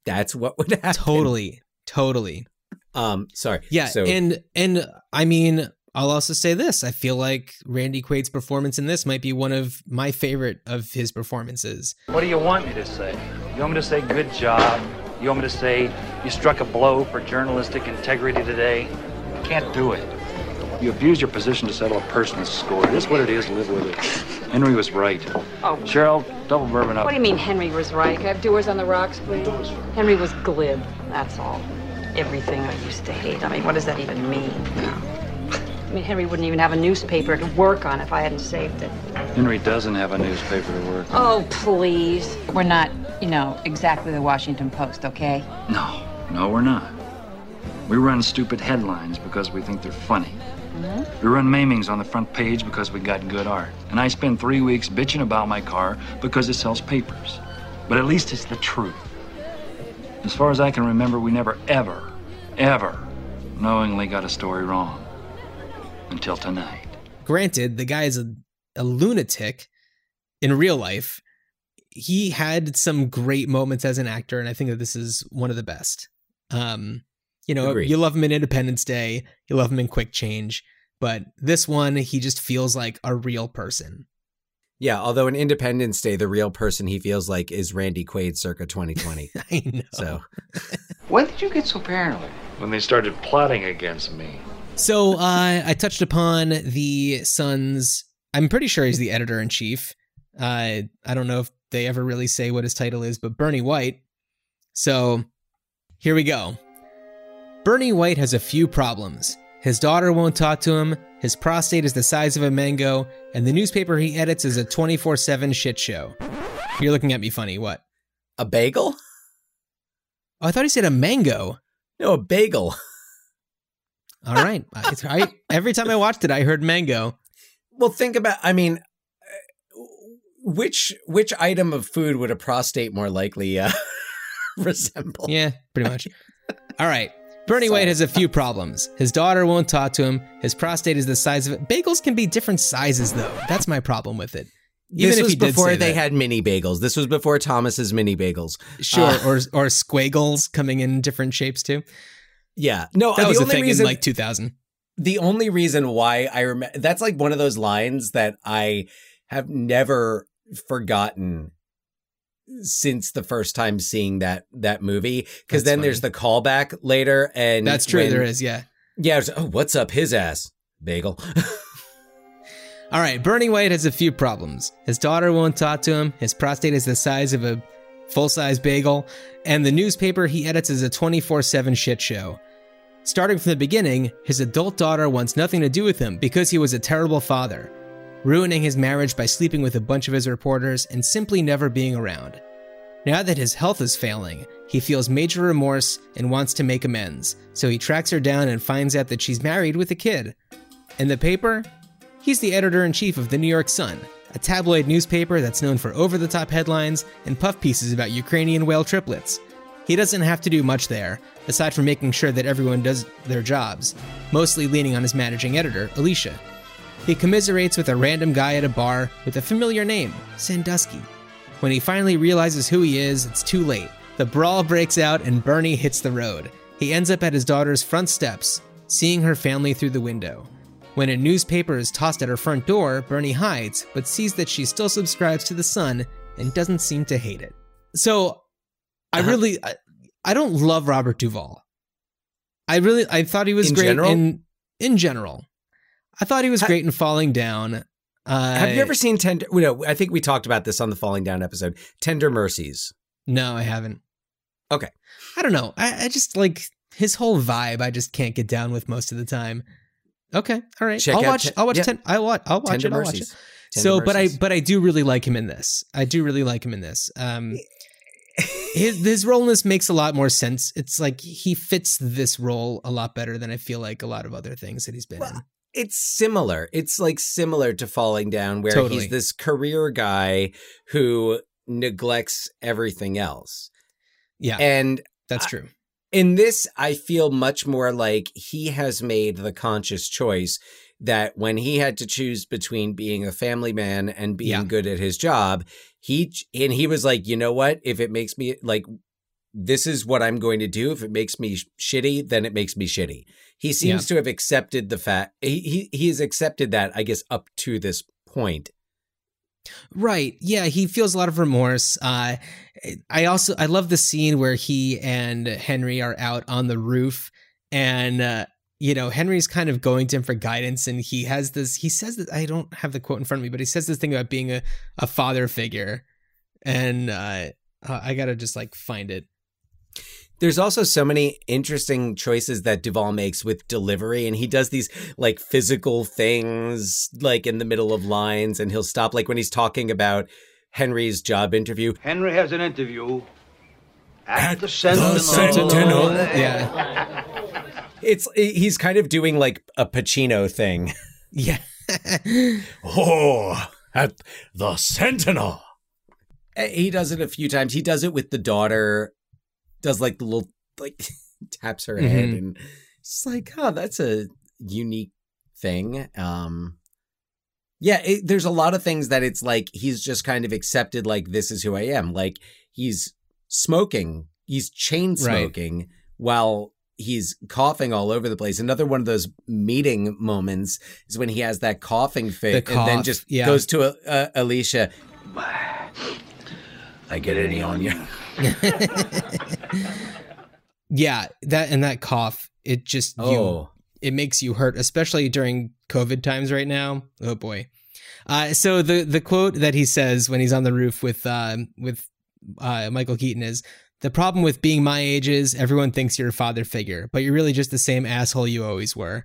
[SPEAKER 3] that's what would happen
[SPEAKER 4] totally, totally.
[SPEAKER 3] um sorry
[SPEAKER 4] Yeah,
[SPEAKER 3] so
[SPEAKER 4] and and I mean, I'll also say this: I feel like Randy Quaid's performance in this might be one of my favorite of his performances.
[SPEAKER 5] What do you want me to say? You want me to say good job? You want me to say you struck a blow for journalistic integrity today? Can't do it. You abused your position to settle a personal score. It is what it is. Live with it. Henry was right.
[SPEAKER 6] Oh.
[SPEAKER 5] Cheryl, double bourbon up.
[SPEAKER 6] What do you mean Henry was right? Can I have Dewar's on the rocks, please? Henry was glib, that's all. Everything I used to hate. I mean, what does that even mean? I mean, Henry wouldn't even have a newspaper to work on if I hadn't saved it.
[SPEAKER 5] Henry doesn't have a newspaper to work. on.
[SPEAKER 6] Oh, please.
[SPEAKER 7] We're not, you know, exactly the Washington Post, okay?
[SPEAKER 5] No, no, we're not. We run stupid headlines because we think they're funny. Mm-hmm. We run maimings on the front page because we got good art. And I spend three weeks bitching about my car because it sells papers. But at least it's the truth. As far as I can remember, we never, ever, ever knowingly got a story wrong. Until tonight.
[SPEAKER 4] Granted, the guy is a, a lunatic in real life. He had some great moments as an actor, and I think that this is one of the best. Um, you know,
[SPEAKER 3] Agreed.
[SPEAKER 4] you love him in Independence Day, you love him in Quick Change, but this one, he just feels like a real person.
[SPEAKER 3] yeah although in independence day the real person he feels like is randy quaid circa 2020 (laughs)
[SPEAKER 4] I know.
[SPEAKER 3] so (laughs)
[SPEAKER 8] When did you get so paranoid?
[SPEAKER 5] When they started plotting against me.
[SPEAKER 4] So uh, I touched upon the Sun's. I'm pretty sure he's the editor in chief. Uh, I don't know if they ever really say what his title is, but Bernie White. So here we go. Bernie White has a few problems. His daughter won't talk to him, his prostate is the size of a mango, and the newspaper he edits is a 24 7 shit show. You're looking at me funny, what?
[SPEAKER 3] a bagel
[SPEAKER 4] Oh, I thought he said a mango.
[SPEAKER 3] no a bagel
[SPEAKER 4] All right. I, every time I watched it, I heard mango.
[SPEAKER 3] well think about i mean uh, which which item of food would a prostate more likely uh, (laughs) resemble
[SPEAKER 4] Yeah, pretty much. (laughs) All right. Bernie White has a few problems. His daughter won't talk to him. His prostate is the size of it. Bagels can be different sizes, though. That's my problem with it. Even
[SPEAKER 3] this
[SPEAKER 4] if
[SPEAKER 3] was before they
[SPEAKER 4] that.
[SPEAKER 3] had mini bagels. This was before Thomas's mini bagels.
[SPEAKER 4] sure,
[SPEAKER 3] Uh,
[SPEAKER 4] or or squiggles coming in different shapes too.
[SPEAKER 3] Yeah, no,
[SPEAKER 4] That
[SPEAKER 3] the
[SPEAKER 4] was a
[SPEAKER 3] only
[SPEAKER 4] thing
[SPEAKER 3] reason,
[SPEAKER 4] in like 2000.
[SPEAKER 3] the only reason why I remember that's like one of those lines that I have never forgotten since the first time seeing that that movie. Because then there's the callback later, and
[SPEAKER 4] That's true.
[SPEAKER 3] when-
[SPEAKER 4] there is, yeah.
[SPEAKER 3] Yeah, it's, oh, what's up his ass bagel? (laughs)
[SPEAKER 4] All right, Bernie White has a few problems. His daughter won't talk to him, his prostate is the size of a full size bagel, and the newspaper he edits is a 24 7 shit show. Starting from the beginning, his adult daughter wants nothing to do with him because he was a terrible father, ruining his marriage by sleeping with a bunch of his reporters and simply never being around. Now that his health is failing, he feels major remorse and wants to make amends, so he tracks her down and finds out that she's married with a kid. In the paper, He's the editor in chief of the New York Sun, a tabloid newspaper that's known for over the top headlines and puff pieces about Ukrainian whale triplets. He doesn't have to do much there, aside from making sure that everyone does their jobs, mostly leaning on his managing editor, Alicia. He commiserates with a random guy at a bar with a familiar name, Sandusky, When he finally realizes who he is, it's too late. The brawl breaks out and Bernie hits the road. He ends up at his daughter's front steps, seeing her family through the window. When a newspaper is tossed at her front door, Bernie hides, but sees that she still subscribes to The Sun and doesn't seem to hate it. So, I
[SPEAKER 3] Uh-huh.
[SPEAKER 4] really, I, I don't love Robert Duvall. I really, I thought he was
[SPEAKER 3] In
[SPEAKER 4] great
[SPEAKER 3] general?
[SPEAKER 4] in in general. I thought he was
[SPEAKER 3] Ha-
[SPEAKER 4] great in Falling Down. Uh,
[SPEAKER 3] Have you ever seen Tender? No, I think we talked about this on the Falling Down episode. Tender Mercies.
[SPEAKER 4] No, I haven't.
[SPEAKER 3] Okay.
[SPEAKER 4] I don't know. I, I just like his whole vibe. I just can't get down with most of the time. Okay, all right.
[SPEAKER 3] Check
[SPEAKER 4] I'll watch.
[SPEAKER 3] Ten-
[SPEAKER 4] I'll watch.
[SPEAKER 3] yeah.
[SPEAKER 4] Ten, I'll watch. I'll watch
[SPEAKER 3] Tender
[SPEAKER 4] it. I'll watch it.
[SPEAKER 3] Mercies. Tender
[SPEAKER 4] so, but I but I do really like him in this. I do really like him in this. Um, his his role in this makes a lot more sense. It's like he fits this role a lot better than I feel like a lot of other things that he's been in.
[SPEAKER 3] it's similar. It's like similar to Falling Down, where
[SPEAKER 4] Totally.
[SPEAKER 3] he's this career guy who neglects everything else.
[SPEAKER 4] Yeah,
[SPEAKER 3] And
[SPEAKER 4] that's
[SPEAKER 3] I-
[SPEAKER 4] true.
[SPEAKER 3] in this, I feel much more like he has made the conscious choice that when he had to choose between being a family man and being
[SPEAKER 4] Yeah.
[SPEAKER 3] good at his job, he and he was like, you know what? If it makes me like, this is what I'm going to do. If it makes me sh- shitty, then it makes me shitty. He seems to have accepted the fact he, he he has accepted that, I guess, up to this point.
[SPEAKER 4] Right. Yeah, he feels a lot of remorse. Uh, I also I love the scene where he and Henry are out on the roof, and uh, you know Henry's kind of going to him for guidance, and he has this. He says that I don't have the quote in front of me, but he says this thing about being a a father figure, and uh, I gotta just like find it.
[SPEAKER 3] There's also so many interesting choices that Duvall makes with delivery, and he does these like physical things like in the middle of lines, and he'll stop like when he's talking about Henry's job interview.
[SPEAKER 8] Henry has an interview at, the Sentinel.
[SPEAKER 3] Sentinel.
[SPEAKER 4] Yeah, (laughs)
[SPEAKER 3] It's he's kind of doing like a Pacino thing. (laughs)
[SPEAKER 4] yeah. (laughs)
[SPEAKER 3] Oh, at the Sentinel. He does it a few times. He does it with the daughter. Does like the little like (laughs) taps her head,
[SPEAKER 4] Mhm.
[SPEAKER 3] and it's like, oh, that's a unique thing. Um, yeah, it, there's a lot of things that it's like he's just kind of accepted. Like this is who I am. Like he's smoking. He's chain
[SPEAKER 4] Right.
[SPEAKER 3] smoking while he's coughing all over the place. Another one of those meeting moments is when he has that coughing fit
[SPEAKER 4] The
[SPEAKER 3] and then just
[SPEAKER 4] yeah.
[SPEAKER 3] goes to uh, Alicia.
[SPEAKER 8] I get any on you. (laughs)
[SPEAKER 4] yeah, that and that cough, it just you
[SPEAKER 3] Oh,
[SPEAKER 4] it makes you hurt, especially during COVID times right now. Oh boy. Uh, so the the quote that he says when he's on the roof with uh, with uh, Michael Keaton is the problem with being my age is everyone thinks you're a father figure, but you're really just the same asshole you always were,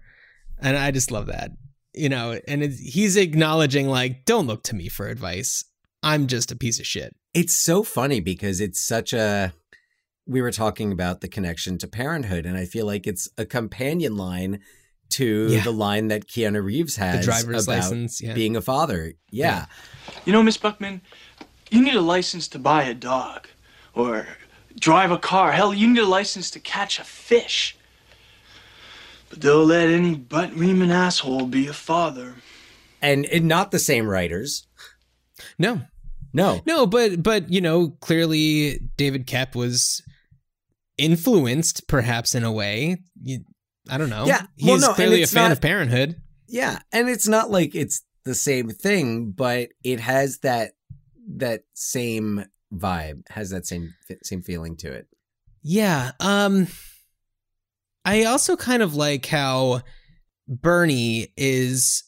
[SPEAKER 4] and I just love that, you know. And it's, he's acknowledging like, don't look to me for advice. I'm just a piece of shit.
[SPEAKER 3] it's so funny because it's such a. We were talking about the connection to parenthood, and I feel like it's a companion line to
[SPEAKER 4] Yeah.
[SPEAKER 3] the line that Keanu Reeves
[SPEAKER 4] The
[SPEAKER 3] has
[SPEAKER 4] driver's
[SPEAKER 3] about
[SPEAKER 4] license, yeah.
[SPEAKER 3] being a father. Yeah.
[SPEAKER 9] You know, Miss Buckman, you need a license to buy a dog or drive a car. Hell, you need a license to catch a fish. But they'll let any butt reaming asshole be a father.
[SPEAKER 3] and, and not the same writers.
[SPEAKER 4] No,
[SPEAKER 3] No,
[SPEAKER 4] No, but but you know, clearly David Koepp was influenced, perhaps in a way. You, I don't know.
[SPEAKER 3] Yeah,
[SPEAKER 4] he's
[SPEAKER 3] well, no,
[SPEAKER 4] clearly a fan
[SPEAKER 3] not-
[SPEAKER 4] of Parenthood.
[SPEAKER 3] Yeah, and it's not like it's the same thing, but it has that that same vibe, has that same same feeling to it.
[SPEAKER 4] Yeah. Um, I also kind of like how Bernie is.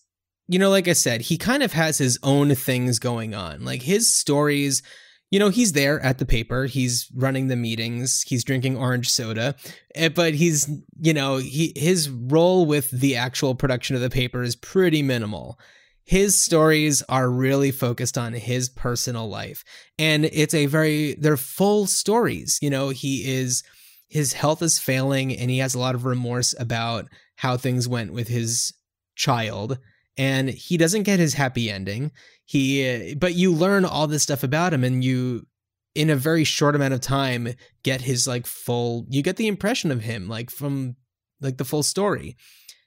[SPEAKER 4] You know, like I said, he kind of has his own things going on. Like his stories, you know, he's there at the paper, he's running the meetings, he's drinking orange soda, eh, but he's, you know, he his role with the actual production of the paper is pretty minimal. His stories are really focused on his personal life, and it's a very they're full stories. You know, he is his health is failing, and he has a lot of remorse about how things went with his child and he doesn't get his happy ending he but you learn all this stuff about him and you in a very short amount of time get his like full you get the impression of him like from like the full story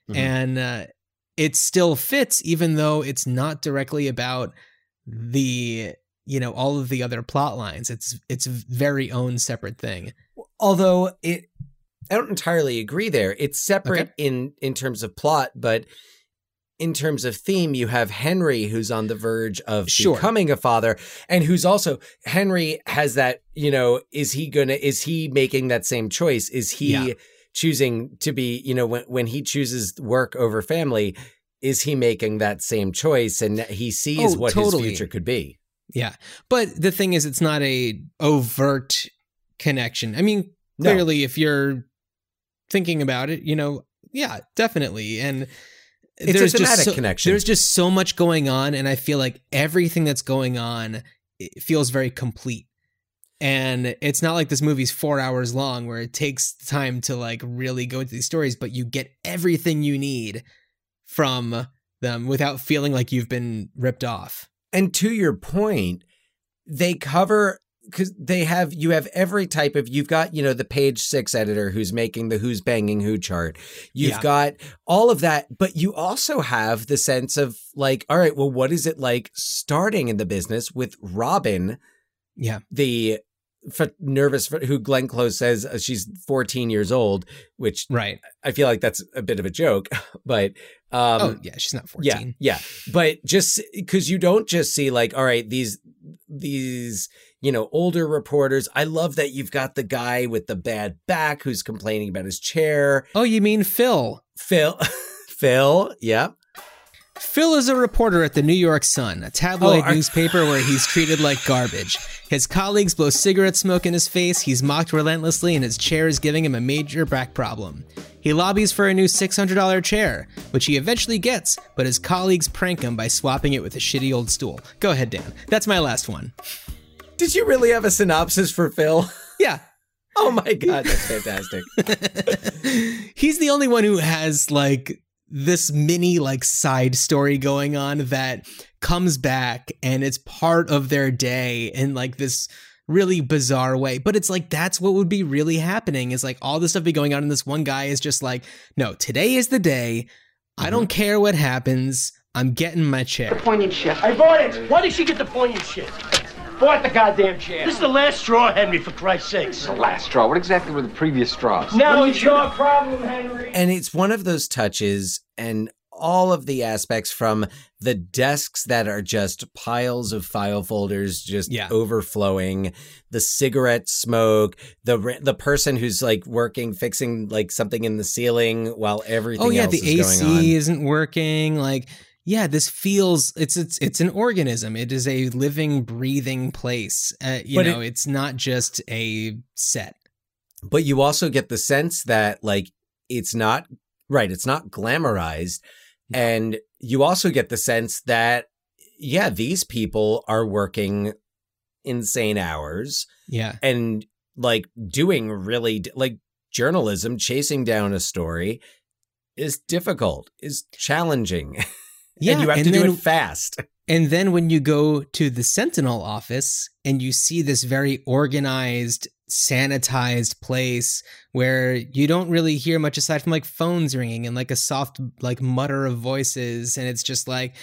[SPEAKER 3] Mhm.
[SPEAKER 4] and uh, it still fits even though it's not directly about the you know all of the other plot lines. It's it's very own separate thing.
[SPEAKER 3] Although it, I don't entirely agree there. It's separate in in terms of plot, but in terms of theme, you have Henry who's on the verge of
[SPEAKER 4] Sure.
[SPEAKER 3] becoming a father, and who's also Henry has that. You know, is he gonna? Is he making that same choice? Is he
[SPEAKER 4] Yeah.
[SPEAKER 3] Choosing to be? You know, when when he chooses work over family. Is he making that same choice, and he sees
[SPEAKER 4] Oh,
[SPEAKER 3] what
[SPEAKER 4] totally.
[SPEAKER 3] his future could be?
[SPEAKER 4] Yeah. But the thing is it's not a overt connection. I mean,
[SPEAKER 3] No.
[SPEAKER 4] clearly if you're thinking about it, you know, yeah, definitely. And
[SPEAKER 3] It's a
[SPEAKER 4] there's just so,
[SPEAKER 3] connection.
[SPEAKER 4] There's just so much going on and I feel like everything that's going on it feels very complete. And it's not like this movie's 4 hours long where it takes time to like really go into these stories, but you get everything you need from them without feeling like you've been ripped off.
[SPEAKER 3] And to your point, they cover because they have you have every type of you've got you know the page six editor who's making the who's banging who chart you've
[SPEAKER 4] Yeah.
[SPEAKER 3] got all of that but you also have the sense of like all right well what is it like starting in the business with robin
[SPEAKER 4] Yeah.
[SPEAKER 3] the f- nervous who glenn close says uh, she's 14 years old which
[SPEAKER 4] Right.
[SPEAKER 3] i feel like that's a bit of a joke (laughs) but um
[SPEAKER 4] oh, yeah, she's not 14.
[SPEAKER 3] yeah, yeah. But just because you don't just see like, all right, these these you know older reporters. I love that you've got the guy with the bad back who's complaining about his chair.
[SPEAKER 4] Oh, you mean Phil?
[SPEAKER 3] Phil, (laughs) Phil, yeah.
[SPEAKER 4] Phil is a reporter at the New York Sun, a tabloid
[SPEAKER 3] Oh, are-
[SPEAKER 4] newspaper where he's treated like garbage. His colleagues blow cigarette smoke in his face, he's mocked relentlessly, and his chair is giving him a major back problem. He lobbies for a new $600 chair, which he eventually gets, but his colleagues prank him by swapping it with a shitty old stool. Go ahead, Dan. That's my last one.
[SPEAKER 3] Did you really have a synopsis for Phil?
[SPEAKER 4] Yeah. (laughs)
[SPEAKER 3] Oh my god, that's fantastic. (laughs)
[SPEAKER 4] he's the only one who has like this mini like side story going on that comes back and it's part of their day in like this really bizarre way but it's like that's what would be really happening is like all this stuff be going on and this one guy is just like no today is the day i mm-hmm. don't care what happens i'm getting my chair
[SPEAKER 8] Poignant shit. I bought it. Why did she get the poignant shit? Bought the goddamn chair. This is the last straw, Henry, for Christ's sakes.
[SPEAKER 10] The last straw. What exactly were the previous straws?
[SPEAKER 8] Now it's your problem, Henry.
[SPEAKER 3] and it's one of those touches and all of the aspects from the desks that are just piles of file folders just
[SPEAKER 4] Yeah.
[SPEAKER 3] overflowing the cigarette smoke the the person who's like working fixing like something in the ceiling while everything
[SPEAKER 4] oh yeah
[SPEAKER 3] else
[SPEAKER 4] the
[SPEAKER 3] is going on
[SPEAKER 4] ac isn't working like yeah this feels it's it's it's an organism. It is a living breathing place. Uh, you
[SPEAKER 3] But
[SPEAKER 4] know
[SPEAKER 3] it-
[SPEAKER 4] it's not just a set.
[SPEAKER 3] But you also get the sense that like it's not right it's not glamorized. And you also get the sense that yeah these people are working insane hours
[SPEAKER 4] yeah.
[SPEAKER 3] and like doing really like journalism chasing down a story is difficult is challenging (laughs)
[SPEAKER 4] yeah
[SPEAKER 3] and you have
[SPEAKER 4] and
[SPEAKER 3] to do
[SPEAKER 4] then-
[SPEAKER 3] it fast (laughs)
[SPEAKER 4] And then when you go to the Sentinel office and you see this very organized, sanitized place where you don't really hear much aside from like phones ringing and like a soft like mutter of voices and it's just like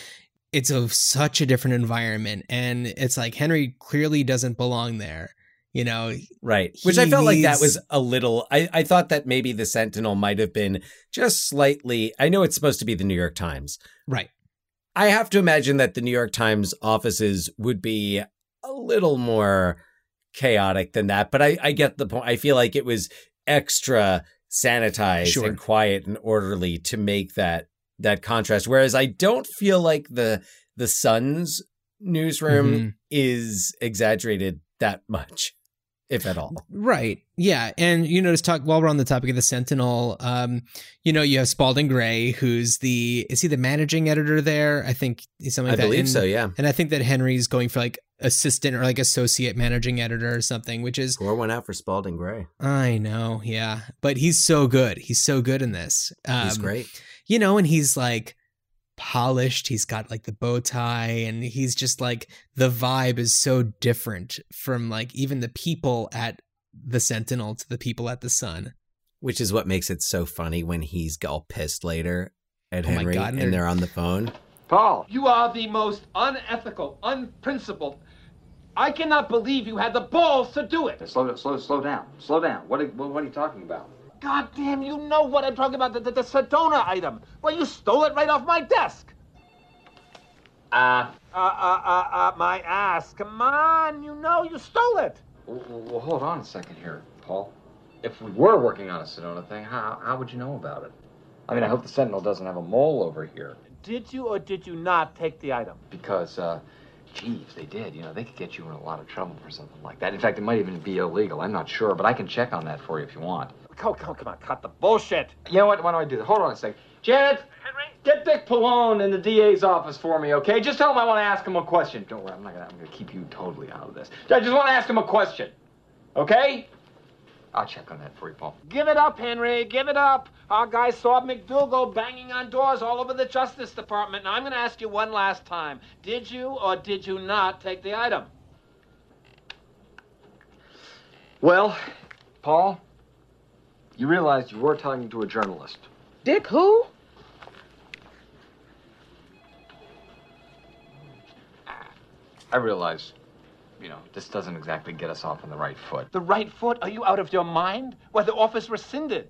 [SPEAKER 4] it's a such a different environment and it's like Henry clearly doesn't belong there. You know,
[SPEAKER 3] right which i felt like that was a little I, I thought that maybe the sentinel might have been just slightly i know it's supposed to be the new york times
[SPEAKER 4] right.
[SPEAKER 3] I have to imagine that the new york times offices would be a little more chaotic than that but i, I get the point i feel like it was extra sanitized
[SPEAKER 4] Sure.
[SPEAKER 3] and quiet and orderly to make that that contrast whereas i don't feel like the the sun's newsroom
[SPEAKER 4] Mhm.
[SPEAKER 3] is exaggerated that much if at all
[SPEAKER 4] Right. Yeah. And you know, talk while we're on the topic of the Sentinel, um, you know, you have Spalding Gray, who's the is he the managing editor there? I think he's something
[SPEAKER 3] i
[SPEAKER 4] like that.
[SPEAKER 3] believe
[SPEAKER 4] And-
[SPEAKER 3] so yeah
[SPEAKER 4] And I think that Henry's going for like assistant or like associate managing editor or something, which is
[SPEAKER 3] score went out for spalding gray
[SPEAKER 4] I know, yeah. But he's so good. He's so good in this. Um,
[SPEAKER 3] he's great
[SPEAKER 4] You know, and he's like polished. He's got like the bow tie and he's just like the vibe is so different from like even the people at the Sentinel to the people at the Sun.
[SPEAKER 3] which is what makes it so funny when he's all pissed later at
[SPEAKER 4] Oh
[SPEAKER 3] henry
[SPEAKER 4] God, and
[SPEAKER 3] and
[SPEAKER 4] they're-
[SPEAKER 3] they're on the phone
[SPEAKER 10] Paul.
[SPEAKER 11] You are the most unethical, unprincipled, I cannot believe you had the balls to do it.
[SPEAKER 10] Slow, slow, slow down. Slow down. What are, what, what are you talking about?
[SPEAKER 11] God damn, you know what I'm talking about. The, the, the Sedona item. Well, you stole it right off my desk.
[SPEAKER 10] Uh,
[SPEAKER 11] Uh, uh, uh, uh, my ass. Come on, you know you stole it.
[SPEAKER 10] well, well, hold on a second here, Paul. If we were working on a Sedona thing, how, how would you know about it? I mean, I hope the Sentinel doesn't have a mole over here.
[SPEAKER 11] Did you or did you not take the item?
[SPEAKER 10] Because, uh, gee, if they did, you know, they could get you in a lot of trouble for something like that. In fact, it might even be illegal. I'm not sure, but I can check on that for you if you want.
[SPEAKER 11] Come, come, come on, cut the bullshit.
[SPEAKER 10] You know what? Why don't I do that? Hold on a second. Janet! Henry? Get Dick Pallone in the DA's office for me, okay? Just tell him I want to ask him a question. Don't worry, I'm not gonna, I'm gonna keep you totally out of this. I just want to ask him a question, okay? I'll check on that for you, Paul.
[SPEAKER 11] Give it up, Henry. Give it up. Our guy saw McDougal banging on doors all over the Justice Department. Now, I'm going to ask you one last time. Did you or did you not take the item?
[SPEAKER 10] Well, Paul, you realized you were talking to a journalist.
[SPEAKER 11] Dick who?
[SPEAKER 10] I realize, you know, this doesn't exactly get us off on the right foot.
[SPEAKER 11] The right foot? Are you out of your mind? Well, the office rescinded.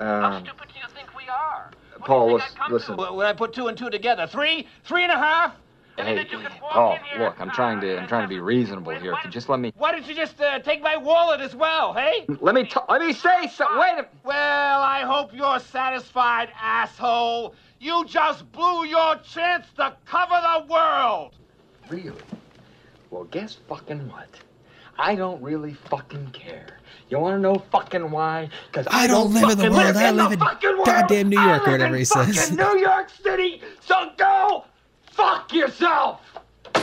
[SPEAKER 10] Um, How
[SPEAKER 11] stupid do you think we are?
[SPEAKER 10] Paul, listen, listen.
[SPEAKER 11] When I put two and two together, three, three and a half.
[SPEAKER 10] Hey, Paul, look, I'm trying to, I'm trying to be reasonable here. If you just let me,
[SPEAKER 11] Why don't you just uh, take my wallet as well, hey?
[SPEAKER 10] let me, t- let me say so. Wait a
[SPEAKER 11] Well, I hope you're satisfied, asshole. You just blew your chance to cover the world.
[SPEAKER 10] Really? Well, guess fucking what? I don't really fucking care. You want to know fucking why? Because
[SPEAKER 4] I don't live in the
[SPEAKER 10] fucking
[SPEAKER 4] world. I live
[SPEAKER 10] the
[SPEAKER 4] in
[SPEAKER 10] fucking world.
[SPEAKER 4] goddamn New York
[SPEAKER 10] I
[SPEAKER 4] or
[SPEAKER 10] live
[SPEAKER 4] whatever
[SPEAKER 10] in
[SPEAKER 4] he says.
[SPEAKER 10] New York City. So go fuck yourself.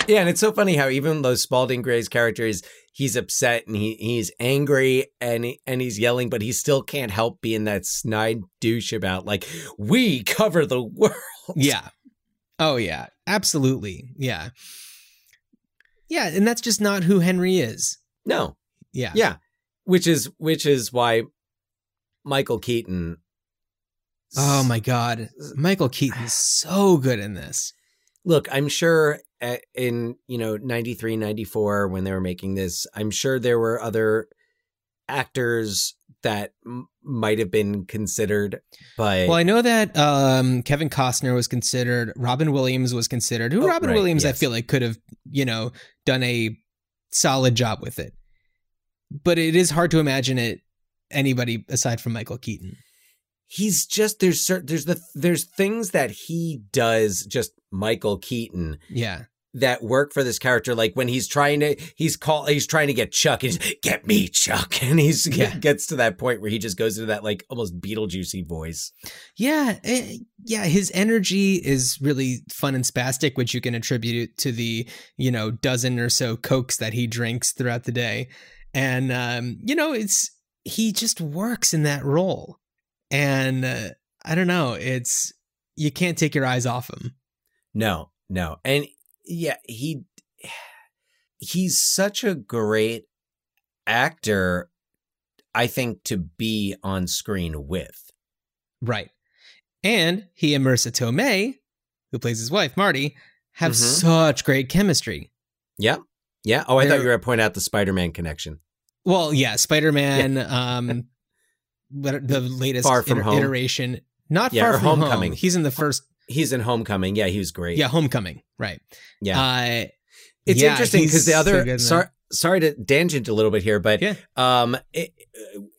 [SPEAKER 3] Yeah, and it's so funny how even though Spalding Gray's character is he's upset and he he's angry and he, and he's yelling, but he still can't help being that snide douche about like we cover the world.
[SPEAKER 4] Yeah. Oh yeah. Absolutely. Yeah. Yeah, and that's just not who Henry is.
[SPEAKER 3] No.
[SPEAKER 4] Yeah.
[SPEAKER 3] Yeah. Which is which is why Michael Keaton
[SPEAKER 4] Oh my god. Michael Keaton's so good in this.
[SPEAKER 3] Look, I'm sure uh, in, you know, 93, 94 when they were making this, I'm sure there were other actors that m- might have been considered, but
[SPEAKER 4] Well, I know that um, Kevin Costner was considered, Robin Williams was considered. Who
[SPEAKER 3] Oh,
[SPEAKER 4] Robin
[SPEAKER 3] right,
[SPEAKER 4] Williams I feel like could have, you know, done a solid job with it. But it is hard to imagine it anybody aside from Michael Keaton.
[SPEAKER 3] He's just there's certain there's the there's things that he does just Michael Keaton
[SPEAKER 4] Yeah.
[SPEAKER 3] that work for this character like when he's trying to he's call he's trying to get Chuck and he's get me Chuck (laughs) and he's
[SPEAKER 4] Yeah.
[SPEAKER 3] gets to that point where he just goes into that like almost Beetlejuicy voice.
[SPEAKER 4] Yeah, eh, yeah, his energy is really fun and spastic, which you can attribute it to the, you know, dozen or so cokes that he drinks throughout the day. And um, you know, it's he just works in that role. And uh, I don't know, it's you can't take your eyes off him.
[SPEAKER 3] No, no. And yeah, he he's such a great actor I think to be on screen with.
[SPEAKER 4] Right. And he and Marisa Tomei, who plays his wife, Marty, have
[SPEAKER 3] Mhm.
[SPEAKER 4] such great chemistry.
[SPEAKER 3] Yeah. Yeah. Oh, I thought
[SPEAKER 4] They're-
[SPEAKER 3] you were going to point out the Spider-Man connection.
[SPEAKER 4] Well, yeah, Spider Man, (laughs) um, what the latest
[SPEAKER 3] Far From
[SPEAKER 4] iter-
[SPEAKER 3] Home.
[SPEAKER 4] iteration, not
[SPEAKER 3] Yeah,
[SPEAKER 4] far from
[SPEAKER 3] Homecoming.
[SPEAKER 4] Home. He's in the first,
[SPEAKER 3] He's in Homecoming. Yeah, he was great.
[SPEAKER 4] yeah, Homecoming, right?
[SPEAKER 3] Yeah.
[SPEAKER 4] Uh,
[SPEAKER 3] It's
[SPEAKER 4] yeah,
[SPEAKER 3] interesting because the other
[SPEAKER 4] in
[SPEAKER 3] sorry, sorry to tangent a little bit here, but
[SPEAKER 4] Yeah.
[SPEAKER 3] um, it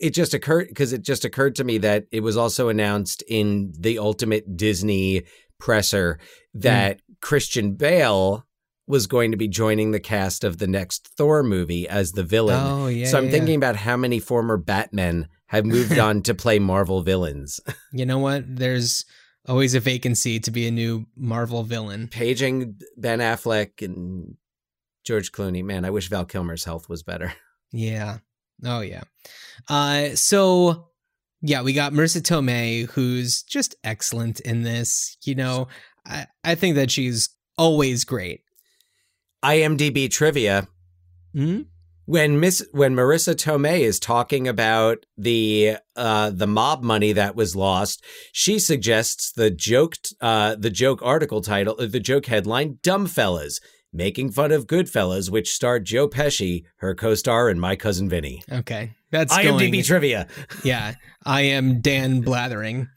[SPEAKER 3] it just occurred because it just occurred to me that it was also announced in the Ultimate Disney presser that Christian Bale was going to be joining the cast of the next Thor movie as the villain.
[SPEAKER 4] Oh, yeah,
[SPEAKER 3] so I'm
[SPEAKER 4] yeah,
[SPEAKER 3] thinking about how many former Batmen have moved (laughs) on to play Marvel villains. (laughs)
[SPEAKER 4] You know what? There's always a vacancy to be a new Marvel villain.
[SPEAKER 3] Paging Ben Affleck and George Clooney. Man, I wish Val Kilmer's health was better. (laughs)
[SPEAKER 4] Yeah. Oh yeah. Uh so yeah, we got Marisa Tomei, who's just excellent in this. You know, I, I think that she's always great.
[SPEAKER 3] IMDb trivia.
[SPEAKER 4] Hmm?
[SPEAKER 3] When Miss when Marisa Tomei is talking about the uh the mob money that was lost, she suggests the joke uh the joke article title uh, the joke headline dumb fellas. making fun of Goodfellas, which starred Joe Pesci, her co-star, and my cousin Vinny.
[SPEAKER 4] Okay, that's
[SPEAKER 3] IMDb
[SPEAKER 4] going,
[SPEAKER 3] trivia.
[SPEAKER 4] Yeah, I am Dan Blathering.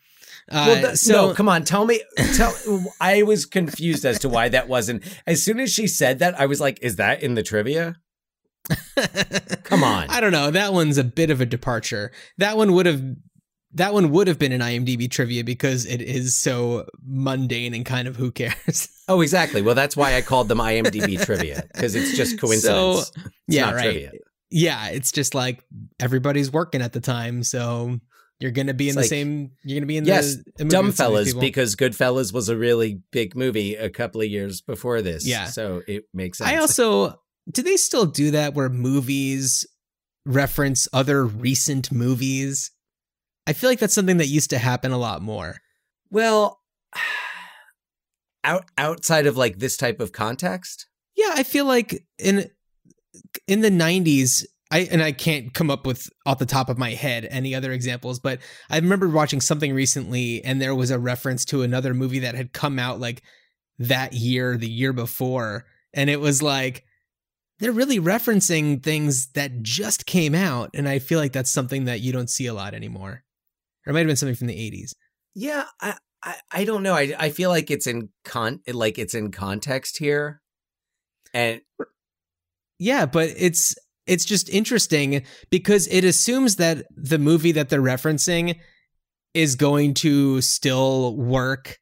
[SPEAKER 4] Uh,
[SPEAKER 3] well,
[SPEAKER 4] so
[SPEAKER 3] no, come on, tell me. Tell. I was confused as to why that wasn't. As soon as she said that, I was like, "Is that in the trivia?" (laughs) come on.
[SPEAKER 4] I don't know. That one's a bit of a departure. That one would have that one would have been an IMDb trivia because it is so mundane and kind of who cares. (laughs)
[SPEAKER 3] Oh, exactly. Well, that's why I called them IMDb (laughs) trivia because it's just coincidence.
[SPEAKER 4] So,
[SPEAKER 3] It's
[SPEAKER 4] yeah, right.
[SPEAKER 3] trivia.
[SPEAKER 4] Yeah, it's just like everybody's working at the time, so you're gonna be in
[SPEAKER 3] It's
[SPEAKER 4] the
[SPEAKER 3] like-
[SPEAKER 4] same. You're gonna be in
[SPEAKER 3] yes,
[SPEAKER 4] the a movie with some of
[SPEAKER 3] Dumbfellas, because Goodfellas was a really big movie a couple of years before this.
[SPEAKER 4] Yeah.
[SPEAKER 3] so it makes sense.
[SPEAKER 4] I also do they still do that where movies reference other recent movies? I feel like that's something that used to happen a lot more.
[SPEAKER 3] well, (sighs) out outside of like this type of context.
[SPEAKER 4] Yeah, I feel like in in the 90s I and I can't come up with off the top of my head any other examples, but I remember watching something recently and there was a reference to another movie that had come out like that year, the year before, and it was like they're really referencing things that just came out and I feel like that's something that you don't see a lot anymore. Or it might have been something from the 80s.
[SPEAKER 3] Yeah, I, I, I don't know. I, I feel like it's in con, like it's in context here, and
[SPEAKER 4] Yeah, but it's it's just interesting because it assumes that the movie that they're referencing is going to still work,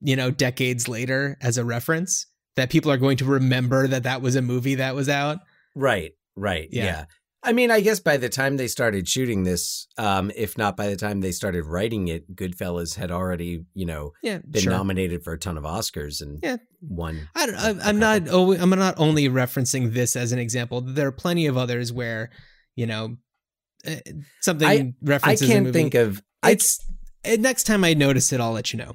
[SPEAKER 4] you know, decades later as a reference. That people are going to remember that that was a movie that was out.
[SPEAKER 3] right, right,
[SPEAKER 4] Yeah.
[SPEAKER 3] yeah. I mean, I guess by the time they started shooting this, um, if not by the time they started writing it, Goodfellas had already, you know,
[SPEAKER 4] Yeah,
[SPEAKER 3] been
[SPEAKER 4] sure.
[SPEAKER 3] nominated for a ton of Oscars and
[SPEAKER 4] Yeah.
[SPEAKER 3] won.
[SPEAKER 4] I don't, I, I'm not. Oh, I'm not only referencing this as an example. There are plenty of others where, you know, uh, something
[SPEAKER 3] I-
[SPEAKER 4] references.
[SPEAKER 3] I can't think of.
[SPEAKER 4] It's uh, next time I notice it, I'll let you know.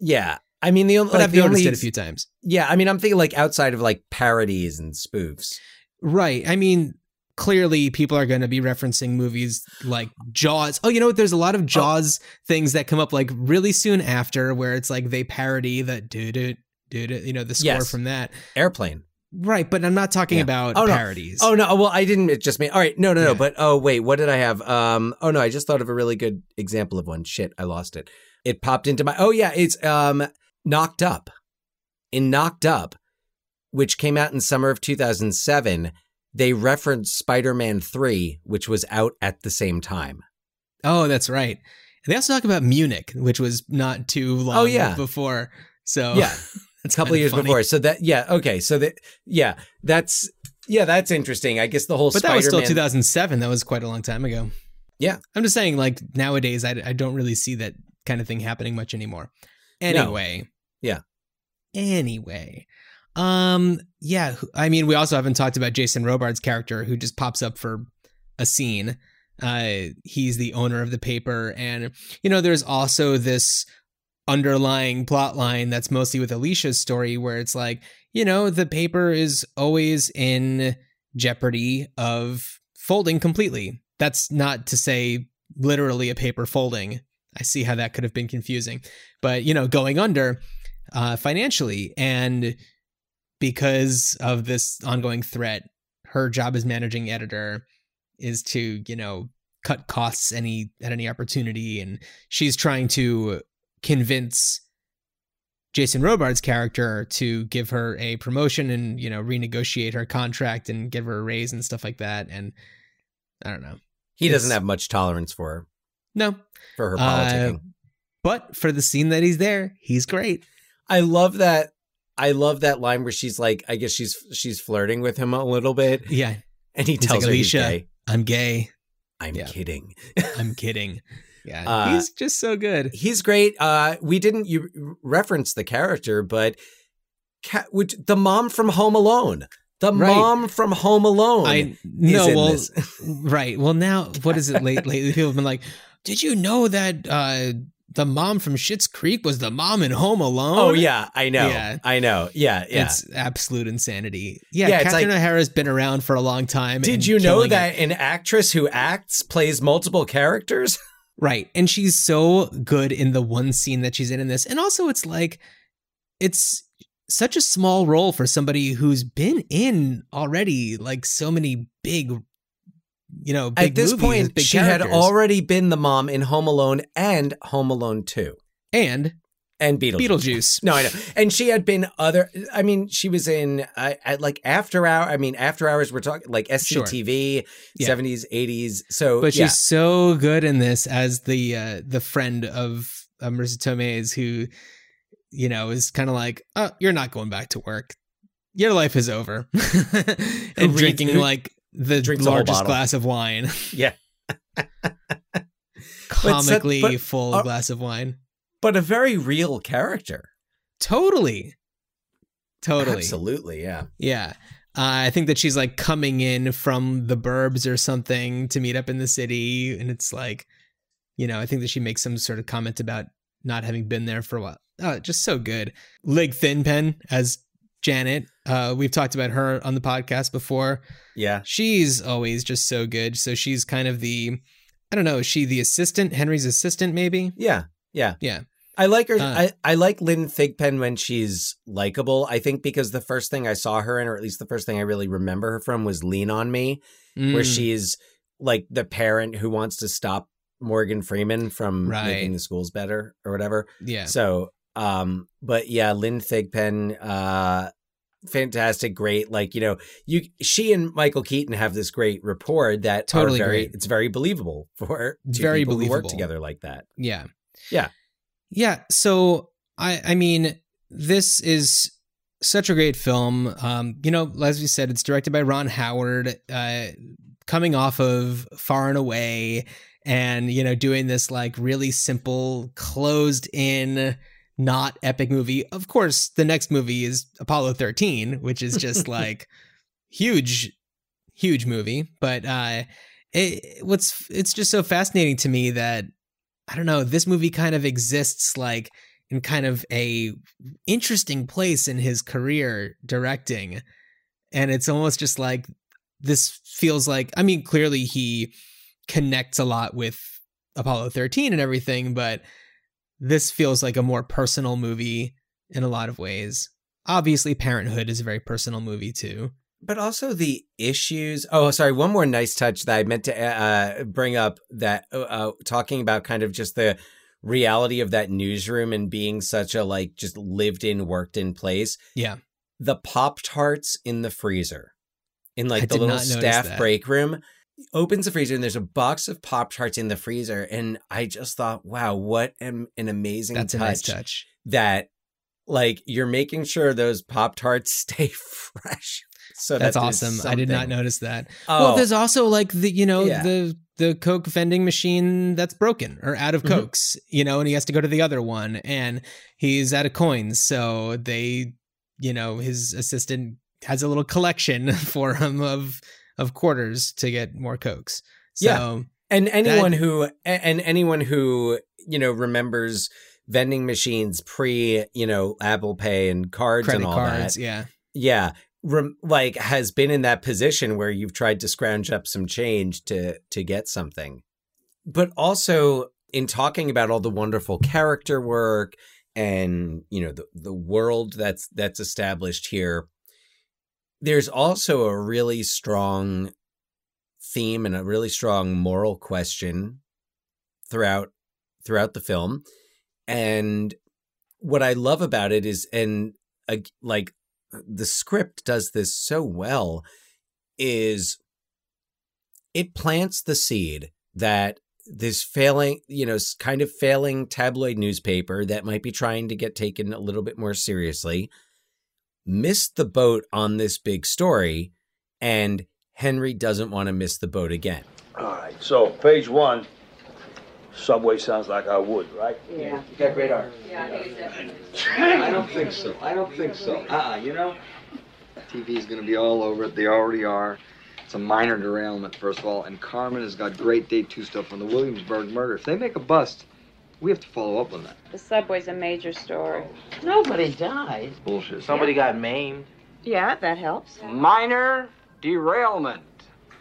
[SPEAKER 3] yeah, I mean the only.
[SPEAKER 4] But
[SPEAKER 3] like,
[SPEAKER 4] I've noticed
[SPEAKER 3] only,
[SPEAKER 4] it a few times.
[SPEAKER 3] Yeah, I mean, I'm thinking like outside of like parodies and spoofs.
[SPEAKER 4] Right. I mean, clearly people are going to be referencing movies like Jaws. Oh, you know what? There's a lot of Jaws things that come up like really soon after where it's like they parody the do do do do, you know, the score
[SPEAKER 3] Yes.
[SPEAKER 4] from that.
[SPEAKER 3] Airplane.
[SPEAKER 4] Right. But I'm not talking
[SPEAKER 3] Yeah.
[SPEAKER 4] about
[SPEAKER 3] Oh, no.
[SPEAKER 4] parodies.
[SPEAKER 3] Oh no! Well, I didn't. It just made. All right, no, no, no.
[SPEAKER 4] Yeah.
[SPEAKER 3] But oh wait, what did I have? Um. Oh no, I just thought of a really good example of one. Shit, I lost it. It popped into my. Oh yeah, it's um knocked up. In knocked up, which came out in summer of 2007, they referenced Spider-Man 3, which was out at the same time.
[SPEAKER 4] Oh, that's right. They also talk about Munich, which was not too oh, long
[SPEAKER 3] Oh, yeah.
[SPEAKER 4] before. So
[SPEAKER 3] Yeah, (laughs)
[SPEAKER 4] that's
[SPEAKER 3] a couple years
[SPEAKER 4] funny.
[SPEAKER 3] before. So that yeah, okay. So that yeah, that's yeah, that's interesting. I guess the whole
[SPEAKER 4] But that was still 2007. That was quite a long time ago.
[SPEAKER 3] Yeah.
[SPEAKER 4] I'm just saying, like, nowadays, I, I don't really see that kind of thing happening much anymore. Anyway.
[SPEAKER 3] Yeah.
[SPEAKER 4] Anyway. Um, yeah. I mean, we also haven't talked about Jason Robards' character who just pops up for a scene. Uh, he's the owner of the paper. And, you know, there's also this underlying plot line that's mostly with Alicia's story where it's like, you know, the paper is always in jeopardy of folding completely. That's not to say literally a paper folding. I see how that could have been confusing. But, you know, going under uh, financially. And because of this ongoing threat, her job as managing editor is to, you know, cut costs any at any opportunity. And she's trying to convince Jason Robards' character to give her a promotion and, you know, renegotiate her contract and give her a raise and stuff like that. And I don't know.
[SPEAKER 3] he doesn't have much tolerance for her,
[SPEAKER 4] No.
[SPEAKER 3] for her
[SPEAKER 4] Uh,
[SPEAKER 3] politicking.
[SPEAKER 4] but for the scene that he's there, he's great.
[SPEAKER 3] I love that. I love that line where she's like, I guess she's she's flirting with him a little bit,
[SPEAKER 4] Yeah.
[SPEAKER 3] and he
[SPEAKER 4] He's
[SPEAKER 3] tells
[SPEAKER 4] like,
[SPEAKER 3] her
[SPEAKER 4] Alicia,
[SPEAKER 3] gay.
[SPEAKER 4] I'm gay.
[SPEAKER 3] I'm
[SPEAKER 4] Yeah.
[SPEAKER 3] kidding.
[SPEAKER 4] I'm kidding. (laughs) Yeah.
[SPEAKER 3] Uh,
[SPEAKER 4] he's just so good.
[SPEAKER 3] He's great. Uh, we didn't you reference the character, but ca- which, the mom from Home Alone, the
[SPEAKER 4] Right.
[SPEAKER 3] mom from Home Alone.
[SPEAKER 4] I no, well, (laughs) right. Well, now what is it? Late, lately, people have been like, "Did you know that uh, the mom from Schitt's Creek was the mom in Home Alone?"
[SPEAKER 3] oh yeah, I know.
[SPEAKER 4] Yeah.
[SPEAKER 3] I know. Yeah, yeah.
[SPEAKER 4] It's absolute insanity. Yeah,
[SPEAKER 3] Yeah,
[SPEAKER 4] Catherine
[SPEAKER 3] like-
[SPEAKER 4] O'Hara's been around for a long time.
[SPEAKER 3] Did you know
[SPEAKER 4] killing it.
[SPEAKER 3] that an actress who acts plays multiple characters? (laughs)
[SPEAKER 4] Right. And she's so good in the one scene that she's in in this. And also it's like it's such a small role for somebody who's been in already like so many big you know big
[SPEAKER 3] At this
[SPEAKER 4] movies,
[SPEAKER 3] point, she had already been the mom in Home Alone and Home Alone 2.
[SPEAKER 4] and
[SPEAKER 3] And Beetlejuice.
[SPEAKER 4] Beetlejuice.
[SPEAKER 3] No, I know. And she had been other. I mean, she was in uh, at like after hour. I mean, after hours. We're talking like SCTV, seventies, eighties. So,
[SPEAKER 4] but
[SPEAKER 3] yeah.
[SPEAKER 4] she's so good in this as the uh, the friend of uh, Marisa Tomei's who you know is kind of like oh you're not going back to work your life is over (laughs) and drinking like the
[SPEAKER 3] drinks
[SPEAKER 4] largest glass of wine (laughs)
[SPEAKER 3] yeah. (laughs)
[SPEAKER 4] comically
[SPEAKER 3] but-
[SPEAKER 4] full
[SPEAKER 3] uh,
[SPEAKER 4] glass of wine
[SPEAKER 3] But a very real character.
[SPEAKER 4] totally totally
[SPEAKER 3] Absolutely. Yeah.
[SPEAKER 4] Yeah. Uh, I think that she's like coming in from the burbs or something to meet up in the city. And it's like, you know, I think that she makes some sort of comment about not having been there for a while. Oh, just so good. Lynn Thigpen as Janet. Uh, we've talked about her on the podcast before.
[SPEAKER 3] Yeah.
[SPEAKER 4] She's always just so good. So she's kind of the, I don't know, is she the assistant, Henry's assistant, maybe?
[SPEAKER 3] Yeah. Yeah.
[SPEAKER 4] Yeah.
[SPEAKER 3] I like her.
[SPEAKER 4] Uh,
[SPEAKER 3] I, I like Lynn Thigpen when she's likable. I think because the first thing I saw her in, or at least the first thing I really remember her from, was Lean on Me, where
[SPEAKER 4] Mm.
[SPEAKER 3] she's like the parent who wants to stop Morgan Freeman from
[SPEAKER 4] Right.
[SPEAKER 3] making the schools better or whatever.
[SPEAKER 4] Yeah.
[SPEAKER 3] So, um, but yeah, Lynn Thigpen, uh, fantastic, great. Like you know, you she and Michael Keaton have this great rapport that
[SPEAKER 4] Totally
[SPEAKER 3] very.
[SPEAKER 4] great.
[SPEAKER 3] It's very believable for two
[SPEAKER 4] very
[SPEAKER 3] people who work together like that.
[SPEAKER 4] Yeah.
[SPEAKER 3] Yeah.
[SPEAKER 4] Yeah. So I I mean, this is such a great film. Um, you know, as we said, it's directed by Ron Howard, uh, coming off of Far and Away, and you know, doing this like really simple, closed in, not epic movie. Of course, the next movie is Apollo 13, which is just (laughs) like huge, huge movie. But uh, it, what's it's just so fascinating to me that I don't know, this movie kind of exists like in kind of a interesting place in his career directing. And it's almost just like this feels like I mean, clearly he connects a lot with Apollo 13 and everything, but this feels like a more personal movie in a lot of ways. Obviously, Parenthood is a very personal movie too.
[SPEAKER 3] but also the issues. Oh, sorry. One more nice touch that I meant to uh, bring up that uh, uh, talking about kind of just the reality of that newsroom and being such a like just lived in, worked in place.
[SPEAKER 4] Yeah.
[SPEAKER 3] The Pop Tarts in the freezer, in like
[SPEAKER 4] I
[SPEAKER 3] the little staff break room. Opens the freezer and there's a box of Pop Tarts in the freezer, and I just thought, wow, what an, an amazing
[SPEAKER 4] That's a
[SPEAKER 3] touch,
[SPEAKER 4] nice touch.
[SPEAKER 3] that like you're making sure those Pop Tarts (laughs) stay fresh. So
[SPEAKER 4] That's
[SPEAKER 3] that
[SPEAKER 4] awesome. I did not notice that.
[SPEAKER 3] Oh.
[SPEAKER 4] Well, there's also like the you know
[SPEAKER 3] Yeah.
[SPEAKER 4] the the Coke vending machine that's broken or out of
[SPEAKER 3] Mhm.
[SPEAKER 4] Cokes, you know, and he has to go to the other one, and he's out of coins, so they, you know, his assistant has a little collection (laughs) for him of of quarters to get more Cokes. So
[SPEAKER 3] Yeah. And anyone
[SPEAKER 4] That-
[SPEAKER 3] who and anyone who you know remembers vending machines pre you know Apple Pay and cards
[SPEAKER 4] credit
[SPEAKER 3] and all
[SPEAKER 4] cards,
[SPEAKER 3] that,
[SPEAKER 4] yeah,
[SPEAKER 3] yeah, rem- like has been in that position where you've tried to scrounge up some change to to get something, but also in talking about all the wonderful character work and you know the the world that's that's established here. There's also a really strong theme and a really strong moral question throughout throughout the film. And what i love about it is and like the script does this so well is it plants the seed that this failing you know kind of failing tabloid newspaper that might be trying to get taken a little bit more seriously missed the boat on this big story and henry doesn't want to miss the boat again
[SPEAKER 8] All right, so page one, Subway sounds like I would, right?
[SPEAKER 6] Yeah.
[SPEAKER 10] You got great art.
[SPEAKER 12] I don't think so. I don't think so. Uh-uh, you know, TV's gonna be all over it. They already are. It's a minor derailment, first of all, and Carmen has got great day two stuff on the Williamsburg murder. If they make a bust, we have to follow up on that.
[SPEAKER 13] The subway's a major story.
[SPEAKER 11] Nobody died.
[SPEAKER 12] Bullshit.
[SPEAKER 11] Somebody got maimed.
[SPEAKER 13] Yeah, that helps.
[SPEAKER 10] Minor derailment.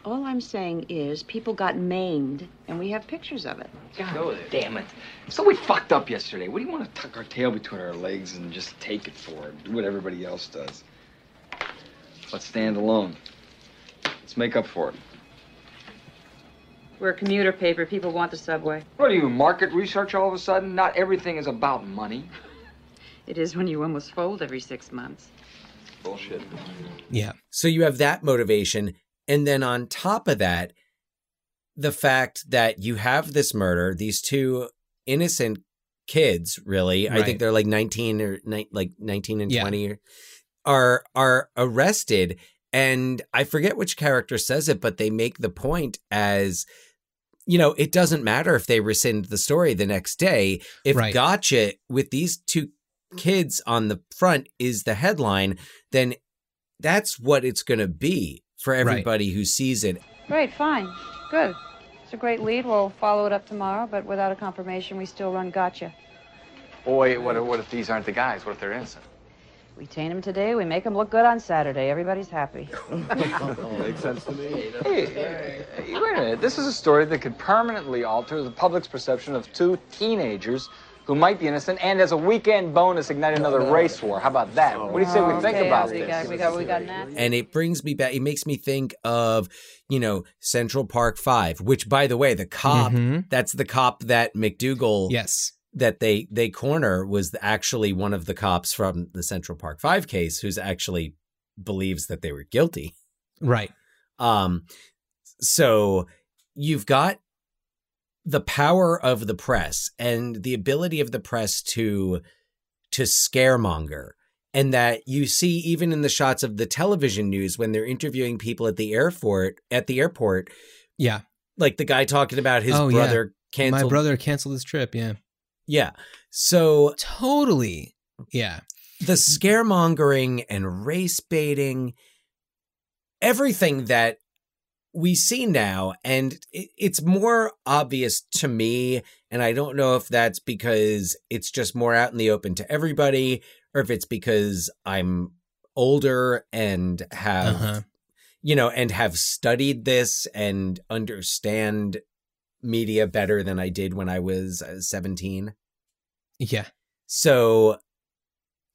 [SPEAKER 6] All I'm saying is people got maimed, and we have pictures of it.
[SPEAKER 12] God damn it. So we fucked up yesterday. What do you want to tuck our tail between our legs and just take it for it? Do what everybody else does. Let's stand alone. Let's make up for it.
[SPEAKER 7] We're a commuter paper. People want the subway.
[SPEAKER 12] What are you, market research all of a sudden? Not everything is about money.
[SPEAKER 7] It is when you almost fold every six months.
[SPEAKER 12] Bullshit.
[SPEAKER 4] Yeah.
[SPEAKER 3] So you have that motivation. And then on top of that, the fact that you have this murder, these two innocent kids, really, I think they're like 19 or ni- like 19 and
[SPEAKER 4] Yeah.
[SPEAKER 3] 20 are are arrested and I forget which character says it, but they make the point as you know, it doesn't matter if they rescind the story the next day. If
[SPEAKER 4] Right.
[SPEAKER 3] gotcha with these two kids on the front is the headline, then that's what it's going to be for everybody who sees it.
[SPEAKER 13] Great, fine. Good. It's a great lead. We'll follow it up tomorrow, but without a confirmation, we still run gotcha.
[SPEAKER 10] Boy, what, what if these aren't the guys? What if they're innocent?
[SPEAKER 13] We tame them today, we make them look good on Saturday. Everybody's happy. (laughs) (laughs)
[SPEAKER 10] Makes sense to me. Hey, hey, wait a minute. This is a story that could permanently alter the public's perception of two teenagers who might be innocent and as a weekend bonus ignite another race war. How about that? What do you say we think
[SPEAKER 13] Okay,
[SPEAKER 10] about
[SPEAKER 13] we
[SPEAKER 10] this?
[SPEAKER 13] got, we got, we got that.
[SPEAKER 3] And it brings me back, it makes me think of, you know, Central Park Five, which by the way, the cop,
[SPEAKER 4] Mhm.
[SPEAKER 3] that's the cop that McDougal
[SPEAKER 4] Yes.
[SPEAKER 3] That they they corner was actually one of the cops from the Central Park Five case who's actually believes that they were guilty.
[SPEAKER 4] Right.
[SPEAKER 3] Um, so you've got the power of the press and the ability of the press to to scaremonger. And that you see even in the shots of the television news when they're interviewing people at the airport at the airport,
[SPEAKER 4] Yeah.
[SPEAKER 3] like the guy talking about his
[SPEAKER 4] Oh, yeah.
[SPEAKER 3] brother canceled
[SPEAKER 4] My brother canceled his trip. Yeah.
[SPEAKER 3] Yeah. So
[SPEAKER 4] Totally. Yeah.
[SPEAKER 3] the scaremongering and race baiting, everything that we see now, and it's more obvious to me. And I don't know if that's because it's just more out in the open to everybody, or if it's because I'm older and have,
[SPEAKER 4] Uh-huh.
[SPEAKER 3] you know, and have studied this and understand media better than I did when I was uh, 17.
[SPEAKER 4] Yeah.
[SPEAKER 3] So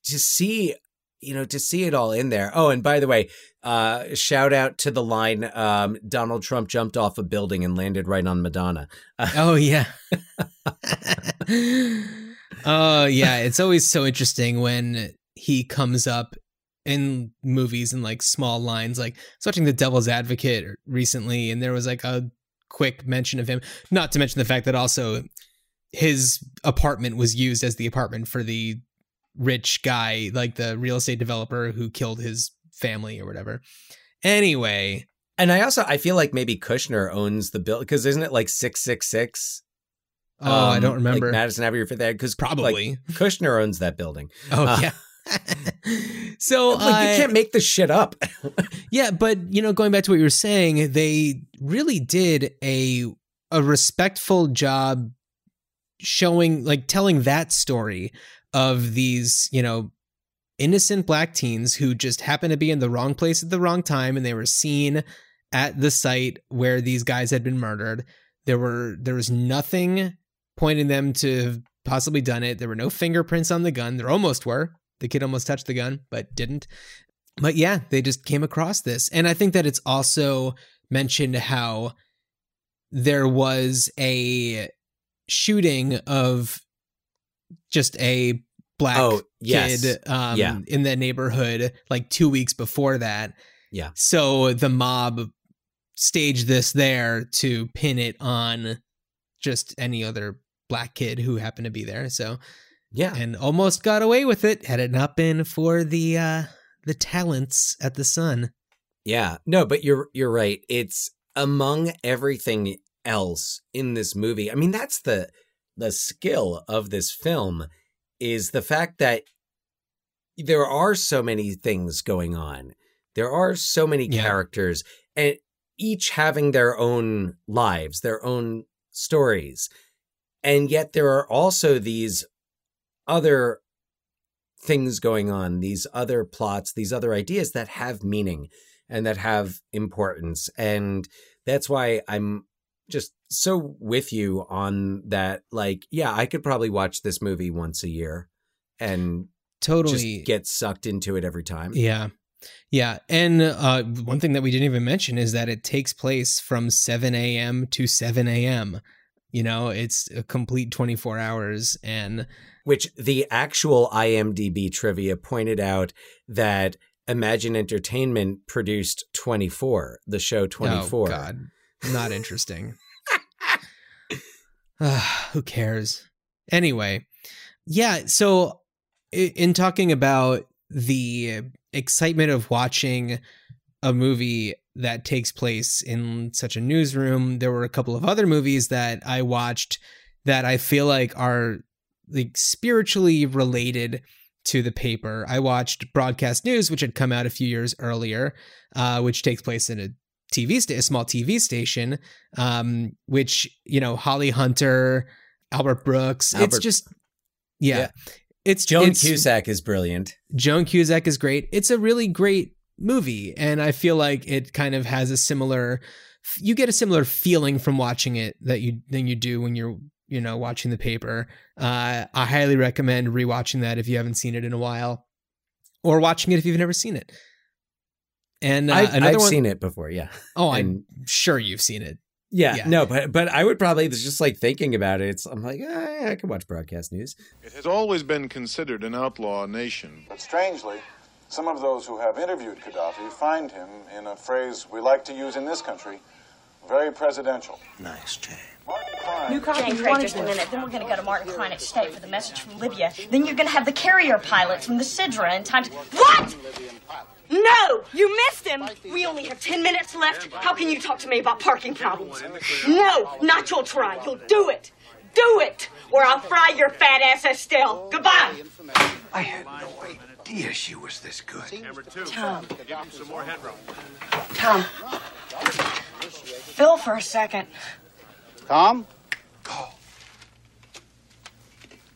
[SPEAKER 3] to see, you know, to see it all in there. Oh, and by the way, uh, shout out to the line um, Donald Trump jumped off a building and landed right on Madonna. (laughs)
[SPEAKER 4] Oh yeah. Oh yeah, it's always so interesting when he comes up in movies and like small lines. Like I was watching The Devil's Advocate recently, and there was like a quick mention of him. Not to mention the fact that also his apartment was used as the apartment for the rich guy, like the real estate developer who killed his family or whatever. Anyway,
[SPEAKER 3] and I also I feel like maybe Kushner owns the bill because isn't it like six six six?
[SPEAKER 4] Oh, I don't remember.
[SPEAKER 3] Like Madison Avenue for that because
[SPEAKER 4] Probably.
[SPEAKER 3] Kushner owns that building.
[SPEAKER 4] oh
[SPEAKER 3] Uh,
[SPEAKER 4] yeah. (laughs) so
[SPEAKER 3] like
[SPEAKER 4] uh,
[SPEAKER 3] you can't make this shit up. (laughs)
[SPEAKER 4] Yeah, but you know, going back to what you were saying, they really did a a respectful job showing like telling that story of these, you know, innocent black teens who just happened to be in the wrong place at the wrong time and they were seen at the site where these guys had been murdered. There were there was nothing pointing them to have possibly done it. There were no fingerprints on the gun. There almost were. The kid almost touched the gun, but didn't but yeah, they just came across this. And I think that it's also mentioned how there was a shooting of just a black
[SPEAKER 3] Oh, yes.
[SPEAKER 4] kid um,
[SPEAKER 3] Yeah.
[SPEAKER 4] in the neighborhood like two weeks before that.
[SPEAKER 3] Yeah.
[SPEAKER 4] So the mob staged this there to pin it on just any other black kid who happened to be there. So
[SPEAKER 3] Yeah.
[SPEAKER 4] and almost got away with it had it not been for the uh the talents at the Sun.
[SPEAKER 3] Yeah. No, but you're you're right. It's among everything else in this movie. I mean, that's the the skill of this film is the fact that there are so many things going on. There are so many
[SPEAKER 4] Yeah.
[SPEAKER 3] characters and each having their own lives, their own stories. And yet there are also these other things going on, these other plots, these other ideas that have meaning. and that have importance. And that's why I'm just so with you on that. Like, yeah, I could probably watch this movie once a year and
[SPEAKER 4] Totally.
[SPEAKER 3] just get sucked into it every time.
[SPEAKER 4] Yeah. Yeah. And uh, one thing that we didn't even mention is that it takes place from 7 a.m. to 7 a.m. You know, it's a complete 24 hours. And
[SPEAKER 3] which the actual IMDb trivia pointed out that Imagine Entertainment produced 24, the show 24.
[SPEAKER 4] Oh, God. Not interesting. Ah, (laughs) (sighs) Who cares? Anyway, yeah. So, in talking about the excitement of watching a movie that takes place in such a newsroom, there were a couple of other movies that I watched that I feel like are like spiritually related to the paper. I watched Broadcast News, which had come out a few years earlier, uh, which takes place in a TV sta- a small TV station, um, which you know Holly Hunter, Albert Brooks. it's just yeah,
[SPEAKER 3] Yeah.
[SPEAKER 4] it's
[SPEAKER 3] Joan
[SPEAKER 4] it's-
[SPEAKER 3] Cusack is brilliant.
[SPEAKER 4] Joan Cusack is great. It's a really great movie, and I feel like it kind of has a similar. You get a similar feeling from watching it that you than you do when you're you know watching the paper. Uh, I highly recommend rewatching that if you haven't seen it in a while, or watching it if you've never seen it. And uh,
[SPEAKER 3] I've,
[SPEAKER 4] another
[SPEAKER 3] I've
[SPEAKER 4] one,
[SPEAKER 3] seen it before, yeah.
[SPEAKER 4] Oh,
[SPEAKER 3] And-
[SPEAKER 4] I'm sure you've seen it.
[SPEAKER 3] Yeah,
[SPEAKER 4] Yeah.
[SPEAKER 3] no, but but I would probably just like thinking about it. It's I'm like, eh, I can watch broadcast news.
[SPEAKER 14] It has always been considered an outlaw nation.
[SPEAKER 15] But strangely, some of those who have interviewed Gaddafi find him, in a phrase we like to use in this country, very presidential.
[SPEAKER 16] Nice, Jay.
[SPEAKER 17] New James, wait just a minute. Then we're going to go to Martin Klein at State for the message from Libya. Then you're going to have the carrier pilot from the Sidra in time to. What? No! You missed him! We only have 10 minutes left. How can you talk to me about parking problems? No! Not you'll try. You'll do it! Do it! Or I'll fry your fat ass, Estelle. Goodbye!
[SPEAKER 16] I had no idea she was this good.
[SPEAKER 14] Number two.
[SPEAKER 17] Tom.
[SPEAKER 14] Him some more headroom.
[SPEAKER 17] Tom. Phil for a second.
[SPEAKER 15] Tom?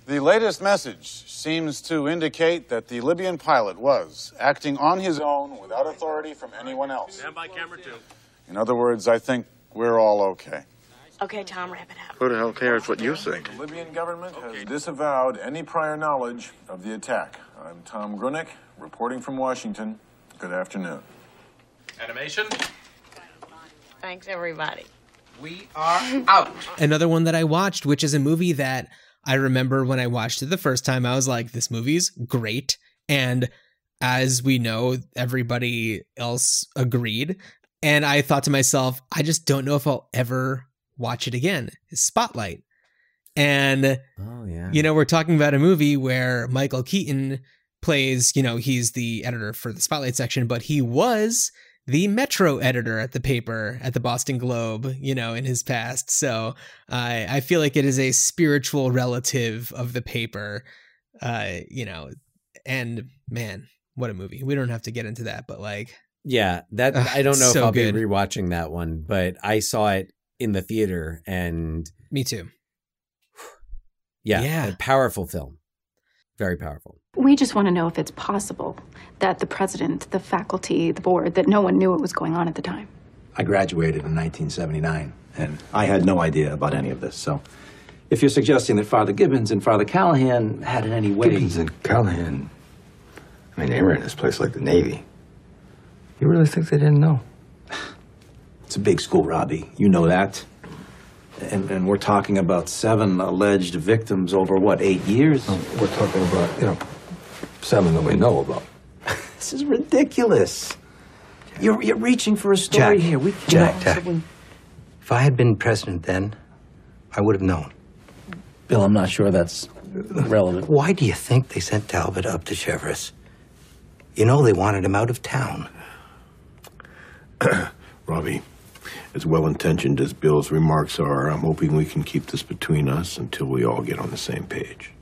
[SPEAKER 15] The latest message seems to indicate that the Libyan pilot was acting on his own without authority from anyone else.
[SPEAKER 14] Stand by camera two.
[SPEAKER 15] In other words, I think we're all okay.
[SPEAKER 17] Okay, Tom, wrap it up.
[SPEAKER 15] Who the hell cares what you think? The Libyan government has disavowed any prior knowledge of the attack. I'm Tom Grunick, reporting from Washington. Good afternoon.
[SPEAKER 14] Animation.
[SPEAKER 17] Thanks, everybody.
[SPEAKER 16] We are out.
[SPEAKER 4] Another one that I watched, which is a movie that I remember when I watched it the first time, I was like, this movie's great. And as we know, everybody else agreed. And I thought to myself, I just don't know if I'll ever watch it again. Spotlight. And
[SPEAKER 3] Oh yeah.
[SPEAKER 4] you know, we're talking about a movie where Michael Keaton plays, you know, he's the editor for the Spotlight section, but he was the Metro editor at the paper at the Boston Globe, you know, in his past. So I I feel like it is a spiritual relative of the paper, uh, you know, and man, what a movie. We don't have to get into that, but like,
[SPEAKER 3] Yeah, that
[SPEAKER 4] Ugh,
[SPEAKER 3] I don't know if I'll
[SPEAKER 4] good.
[SPEAKER 3] be rewatching that one, but I saw it in the theater and
[SPEAKER 4] me too.
[SPEAKER 3] yeah,
[SPEAKER 4] Yeah.
[SPEAKER 3] a powerful film. Very powerful.
[SPEAKER 18] We just want to know if it's possible that the president, the faculty, the board, that no one knew what was going on at the time.
[SPEAKER 19] I graduated in 1979, and I had no idea about any of this. So, if you're suggesting that Father Gibbons and Father Callahan had in any way.
[SPEAKER 12] Gibbons and Callahan. I mean, they were in this place like the Navy. You really think they didn't know? (sighs)
[SPEAKER 19] It's a big school, Robbie. You know that. And, and we're talking about seven alleged victims over what, eight years?
[SPEAKER 12] Oh, we're talking about, you know, seven that we know about. (laughs)
[SPEAKER 19] This is ridiculous. You're, you're reaching for a story
[SPEAKER 16] Jack,
[SPEAKER 19] here. We
[SPEAKER 16] Jack,
[SPEAKER 19] you know,
[SPEAKER 16] Jack.
[SPEAKER 19] someone-
[SPEAKER 16] If I had been president then, I would have known.
[SPEAKER 19] Bill, I'm not sure that's relevant.
[SPEAKER 16] Why do you think they sent Talbot up to Chevrolet? You know they wanted him out of town. (clears throat)
[SPEAKER 20] Robbie, as well intentioned as Bill's remarks are, I'm hoping we can keep this between us until we all get on the same page.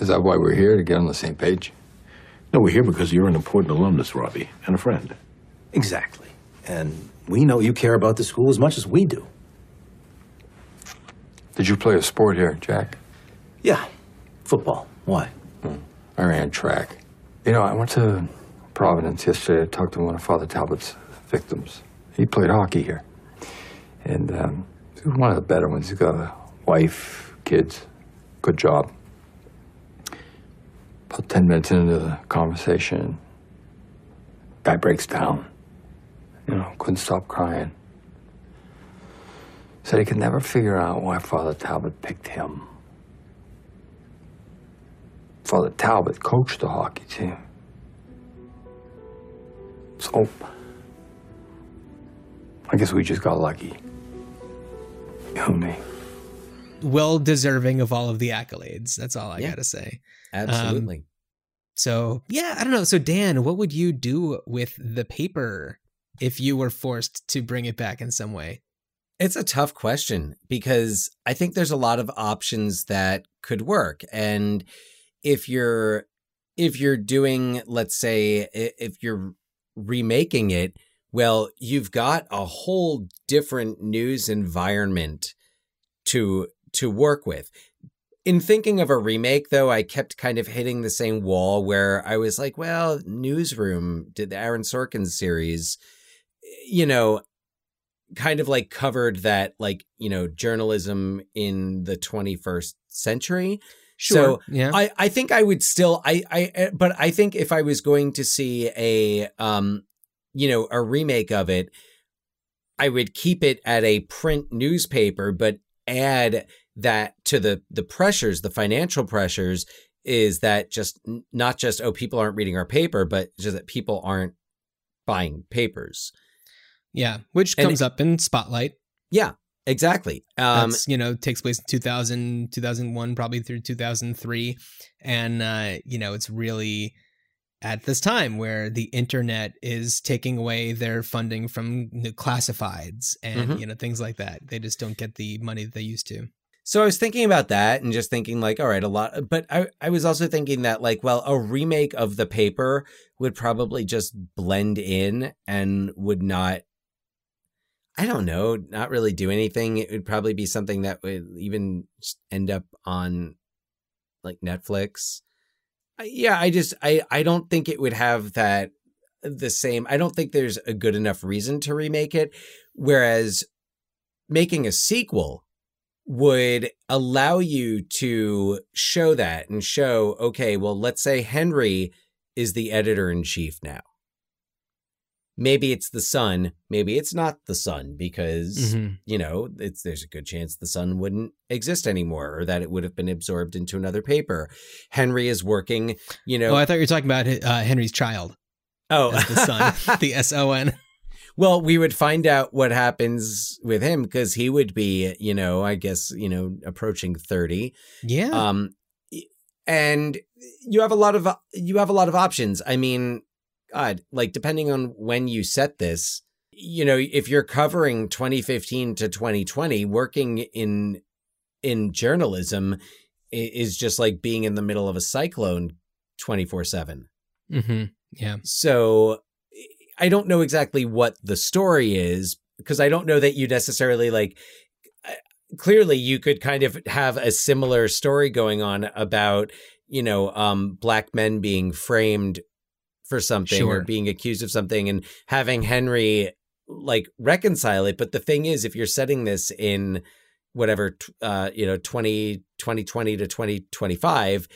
[SPEAKER 12] Is that why we're here, to get on the same page?
[SPEAKER 20] No, we're here because you're an important alumnus, Robbie, and a friend.
[SPEAKER 19] Exactly. And we know you care about the school as much as we do.
[SPEAKER 12] Did you play a sport here, Jack?
[SPEAKER 19] Yeah, football. Why?
[SPEAKER 12] I ran track.
[SPEAKER 21] You know, I went to Providence yesterday. I talked to one of Father Talbot's victims. He played hockey here. And um, he's one of the better ones. He's got a wife, kids, good job. About 10 minutes into the conversation, guy breaks down. You know, couldn't stop crying. Said he could never figure out why Father Talbot picked him. Father Talbot coached the hockey team. So, I guess we just got lucky. You me.
[SPEAKER 4] Well deserving of all of the accolades. That's all I
[SPEAKER 3] Yeah.
[SPEAKER 4] gotta say.
[SPEAKER 3] Absolutely.
[SPEAKER 4] Um, so yeah, I don't know. So Dan, what would you do with the paper if you were forced to bring it back in some way?
[SPEAKER 3] It's a tough question because I think there's a lot of options that could work. And if you're if you're doing let's say if you're remaking it, well, you've got a whole different news environment to to work with. In thinking of a remake though, I kept kind of hitting the same wall where I was like, well, Newsroom did the Aaron Sorkin series, you know, kind of like covered that like you know journalism in the 21st century
[SPEAKER 4] Sure,
[SPEAKER 3] so
[SPEAKER 4] yeah.
[SPEAKER 3] i i think i would still i i eh, but i think if i was going to see a um you know a remake of it i would keep it at a print newspaper but add that to the the pressures the financial pressures is that just not just oh people aren't reading our paper but just that people aren't buying papers
[SPEAKER 4] Yeah, which
[SPEAKER 3] And
[SPEAKER 4] comes up in Spotlight.
[SPEAKER 3] yeah, exactly. Um,
[SPEAKER 4] That's, you know, takes place in 2000, 2001, probably through 2003. And, uh, you know, it's really at this time where the internet is taking away their funding from the classifieds and,
[SPEAKER 3] Mhm.
[SPEAKER 4] you know, things like that. They just don't get the money that they used to.
[SPEAKER 3] So I was thinking about that and just thinking like, all right, a lot, but I, I was also thinking that like, well, a remake of the paper would probably just blend in and would not, I don't know, not really do anything. It would probably be something that would even end up on like Netflix. Yeah, I just, I, I don't think it would have that uh, the same. I don't think there's a good enough reason to remake it. Whereas making a sequel would allow you to show that and show, okay, well, let's say Henry is the editor in chief now. Maybe it's the son, maybe it's not the son because
[SPEAKER 4] Mhm.
[SPEAKER 3] you know, it's there's a good chance the son wouldn't exist anymore or that it would have been absorbed into another paper. Henry is working, you know.
[SPEAKER 4] oh, I thought you were talking about uh, Henry's child.
[SPEAKER 3] Oh,
[SPEAKER 4] the son, (laughs) the S O N.
[SPEAKER 3] Well, we would find out what happens with him because he would be, you know, I guess, you know, approaching 30.
[SPEAKER 4] Yeah.
[SPEAKER 3] Um and you have a lot of you have a lot of options. I mean, god, like depending on when you set this, you know, if you're covering 2015 to 2020, working in in journalism is just like being in the middle of a cyclone 24/7.
[SPEAKER 4] Mm-hmm. Yeah.
[SPEAKER 3] So I don't know exactly what the story is because I don't know that you necessarily like. uh, Clearly, you could kind of have a similar story going on about you know um, black men being framed for something or being accused of something and having Henry like reconcile it. But the thing is, if you're setting this in whatever uh, you know 20, 2020 to twenty twenty five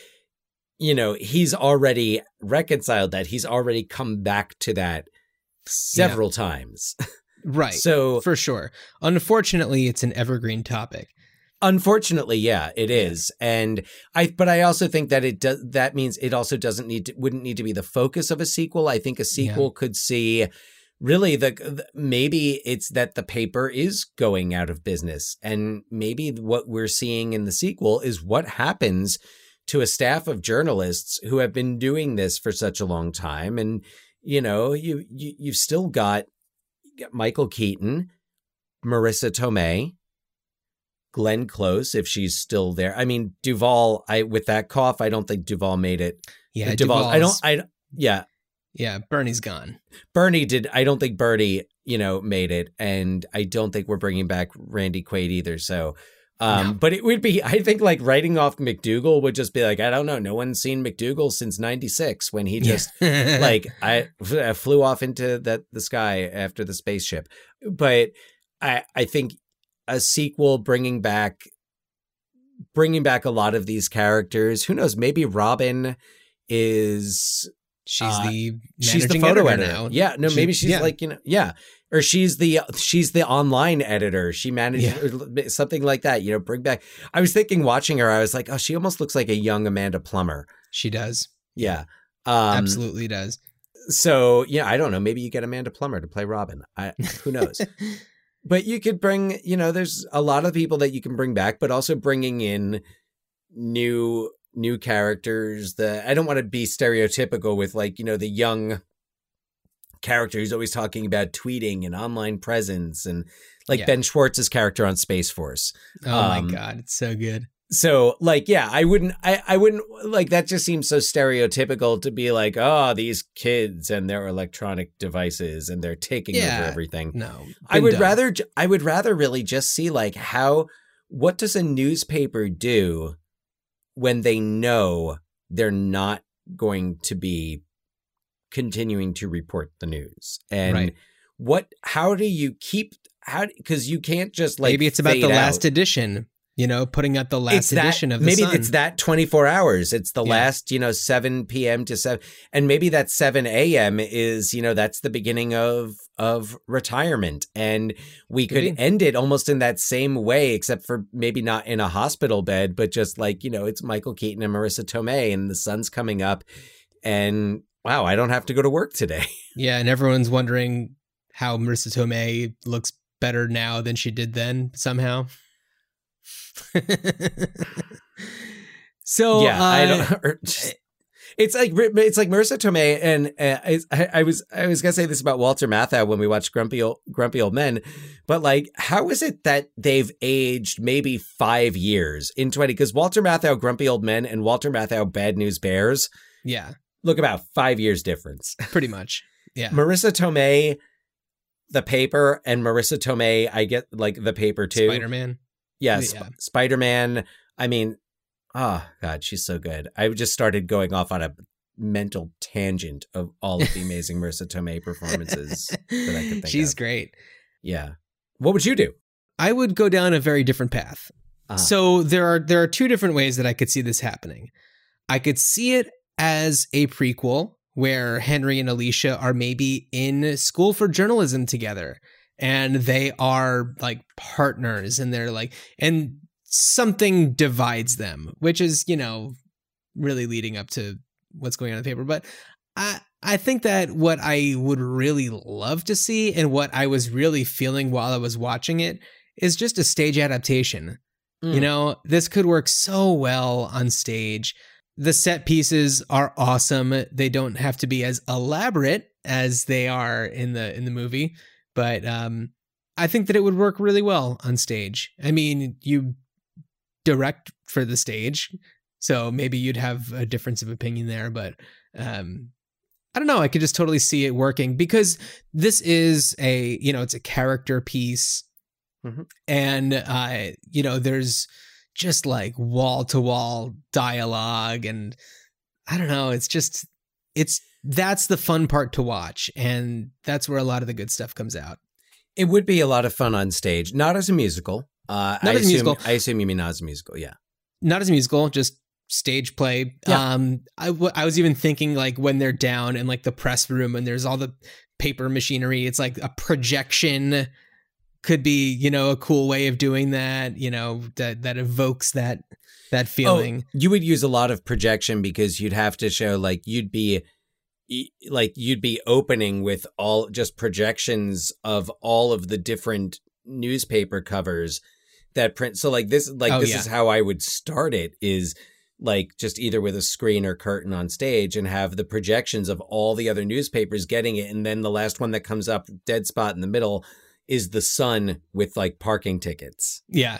[SPEAKER 3] you know, he's already reconciled that. He's already come back to that several times. (laughs)
[SPEAKER 4] Right.
[SPEAKER 3] So
[SPEAKER 4] for sure. Unfortunately, it's an evergreen topic.
[SPEAKER 3] Unfortunately, yeah, it is. And I but I also think that it does that means it also doesn't need to wouldn't need to be the focus of a sequel. I think a sequel could see really the, the maybe it's that the paper is going out of business and maybe what we're seeing in the sequel is what happens to a staff of journalists who have been doing this for such a long time and you know you, you you've still got, you got Michael Keaton, Marisa Tomei, Glenn Close if she's still there. I mean Duvall, I with that cough, I don't think Duvall made it.
[SPEAKER 4] Yeah,
[SPEAKER 3] Duvall. I don't I yeah.
[SPEAKER 4] Yeah, Bernie's gone.
[SPEAKER 3] Bernie did. I don't think Bernie, you know, made it, and I don't think we're bringing back Randy Quaid either. So, Um, but it would be, I think, like writing off McDougal would just be like, I don't know, no one's seen McDougal since '96 when he just (laughs) like I, I flew off into that the sky after the spaceship. But I, I think a sequel bringing back, bringing back a lot of these characters. Who knows? Maybe Robin is
[SPEAKER 4] She's
[SPEAKER 3] uh,
[SPEAKER 4] the
[SPEAKER 3] she's the photo
[SPEAKER 4] editor
[SPEAKER 3] editor.
[SPEAKER 4] now.
[SPEAKER 3] Yeah, no,
[SPEAKER 4] She-
[SPEAKER 3] maybe she's
[SPEAKER 4] yeah.
[SPEAKER 3] like you know, yeah, or she's the she's the online editor. She manages or something like that. You know, bring back. I was thinking watching her, I was like, oh, she almost looks like a young Amanda Plummer.
[SPEAKER 4] She does.
[SPEAKER 3] Yeah, um,
[SPEAKER 4] Absolutely does.
[SPEAKER 3] So yeah, I don't know. Maybe you get Amanda Plummer to play Robin. I who knows. (laughs) but you could bring, you know, there's a lot of people that you can bring back, but also bringing in new new characters. The I don't want to be stereotypical with like you know the young character who's always talking about tweeting and online presence and like
[SPEAKER 4] Yeah.
[SPEAKER 3] Ben Schwartz's character on Space Force.
[SPEAKER 4] Oh
[SPEAKER 3] Um,
[SPEAKER 4] my god, it's so good.
[SPEAKER 3] so like yeah i wouldn't I, I wouldn't like that just seems so stereotypical to be like oh these kids and their electronic devices and they're taking
[SPEAKER 4] Yeah,
[SPEAKER 3] over everything
[SPEAKER 4] no,
[SPEAKER 3] i would
[SPEAKER 4] done.
[SPEAKER 3] rather I would rather really just see like how what does a newspaper do when they know they're not going to be continuing to report the news and
[SPEAKER 4] Right.
[SPEAKER 3] what how do you keep how because you can't just like
[SPEAKER 4] maybe it's about the
[SPEAKER 3] fade
[SPEAKER 4] last edition. You know, putting out the last
[SPEAKER 3] It's that-
[SPEAKER 4] edition of the
[SPEAKER 3] maybe
[SPEAKER 4] Sun.
[SPEAKER 3] it's that 24 hours it's the
[SPEAKER 4] Yeah.
[SPEAKER 3] last you know 7 p.m to 7 and maybe that 7 a.m is you know that's the beginning of of retirement and we
[SPEAKER 4] Could
[SPEAKER 3] could
[SPEAKER 4] be.
[SPEAKER 3] end it almost in that same way except for maybe not in a hospital bed but just like you know it's michael keaton and marisa tomei and the sun's coming up and wow i don't have to go to work today (laughs)
[SPEAKER 4] Yeah, and everyone's wondering how Marisa Tomei looks better now than she did then somehow. (laughs) so
[SPEAKER 3] yeah, I
[SPEAKER 4] uh,
[SPEAKER 3] don't. (laughs) or just- it's like it's like Marisa Tomei, and uh, I, I was I was gonna say this about Walter Matthau when we watched Grumpy Old, Grumpy Old Men, but like, how is it that they've aged maybe five years in twenty? Because Walter Matthau, Grumpy Old Men, and Walter Matthau, Bad News Bears,
[SPEAKER 4] yeah,
[SPEAKER 3] look about five years difference. (laughs)
[SPEAKER 4] pretty much. Yeah.
[SPEAKER 3] Marisa Tomei, the paper, and Marisa Tomei, I get like the paper too.
[SPEAKER 4] Spider-Man.
[SPEAKER 3] Yeah,
[SPEAKER 4] Yeah.
[SPEAKER 3] Sp- Spider Man. I mean, oh god, she's so good. I just started going off on a mental tangent of all of the amazing (laughs) Marisa Tomei performances that I could think of.
[SPEAKER 4] She's
[SPEAKER 3] of.
[SPEAKER 4] great.
[SPEAKER 3] Yeah. What would you do?
[SPEAKER 4] I would go down a very different path.
[SPEAKER 3] Uh-huh.
[SPEAKER 4] So there are there are two different ways that I could see this happening. I could see it as a prequel where Henry and Alicia are maybe in school for journalism together and they are like partners and they're like and something divides them, which is, you know, really leading up to what's going on in the paper, but I I think that what I would really love to see and what I was really feeling while I was watching it is just a stage adaptation. You
[SPEAKER 3] Mm.
[SPEAKER 4] know, this could work so well on stage. The set pieces are awesome. They don't have to be as elaborate as they are in the in the movie, but um I think that it would work really well on stage. I mean, you direct for the stage, so maybe you'd have a difference of opinion there, but um I don't know, I could just totally see it working because this is a, you know, it's a character piece
[SPEAKER 3] Mhm.
[SPEAKER 4] and uh you know there's just like wall to wall dialogue and i don't know it's just it's that's the fun part to watch and that's where a lot of the good stuff comes out
[SPEAKER 3] It would be a lot of fun on stage, not as a musical. Uh,
[SPEAKER 4] Not
[SPEAKER 3] I
[SPEAKER 4] as a
[SPEAKER 3] assume,
[SPEAKER 4] musical.
[SPEAKER 3] I assume you mean not as a musical. Yeah.
[SPEAKER 4] not as a musical just stage play
[SPEAKER 3] Yeah.
[SPEAKER 4] um I, w- I was even thinking like when they're down in like the press room and there's all the paper machinery it's like a projection could be you know a cool way of doing that you know that that evokes that that oh, feeling
[SPEAKER 3] Oh, you would use a lot of projection because you'd have to show like you'd be like you'd be opening with all just projections of all of the different newspaper covers that print so like this like
[SPEAKER 4] Oh,
[SPEAKER 3] this
[SPEAKER 4] yeah.
[SPEAKER 3] is how I would start it is like just either with a screen or curtain on stage and have the projections of all the other newspapers getting it and then the last one that comes up dead spot in the middle is the sun with like parking tickets.
[SPEAKER 4] Yeah.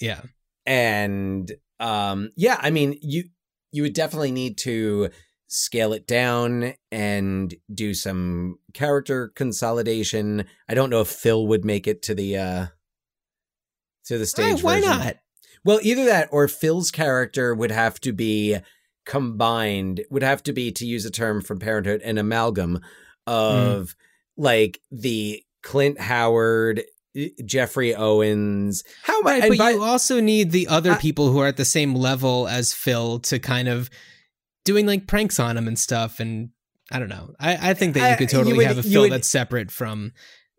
[SPEAKER 4] Yeah.
[SPEAKER 3] And um yeah i mean you you would definitely need to scale it down and do some character consolidation. I don't know if phil would make it to the uh to the stage
[SPEAKER 4] why
[SPEAKER 3] version.
[SPEAKER 4] not?
[SPEAKER 3] Well, either that or Phil's character would have to be combined, would have to be, to use a term from Parenthood, an amalgam of like the Clint Howard, Geoffrey Owens. How
[SPEAKER 4] Right,
[SPEAKER 3] and
[SPEAKER 4] but
[SPEAKER 3] by-
[SPEAKER 4] you also need the other people who are at the same level as Phil to kind of doing like pranks on him and stuff. And I don't know. I, I think that you
[SPEAKER 3] I-
[SPEAKER 4] could
[SPEAKER 3] you
[SPEAKER 4] totally
[SPEAKER 3] would-
[SPEAKER 4] have a Phil
[SPEAKER 3] would-
[SPEAKER 4] that's separate from.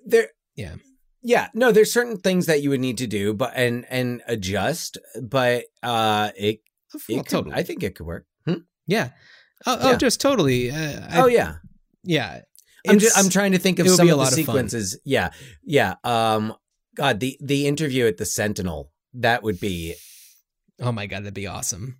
[SPEAKER 3] there
[SPEAKER 4] Yeah.
[SPEAKER 3] yeah no there's certain things that you would need to do but and and adjust but uh it, it
[SPEAKER 4] Well,
[SPEAKER 3] could-
[SPEAKER 4] totally.
[SPEAKER 3] i think it could work Hmm?
[SPEAKER 4] Yeah. Oh, oh just totally. Uh, I-
[SPEAKER 3] oh yeah
[SPEAKER 4] Yeah.
[SPEAKER 3] I'm just, I'm trying to think of some of the
[SPEAKER 4] of fun.
[SPEAKER 3] sequences. Yeah, yeah. Um, God, the the interview at the Sentinel that would be
[SPEAKER 4] Oh my god, that'd be awesome.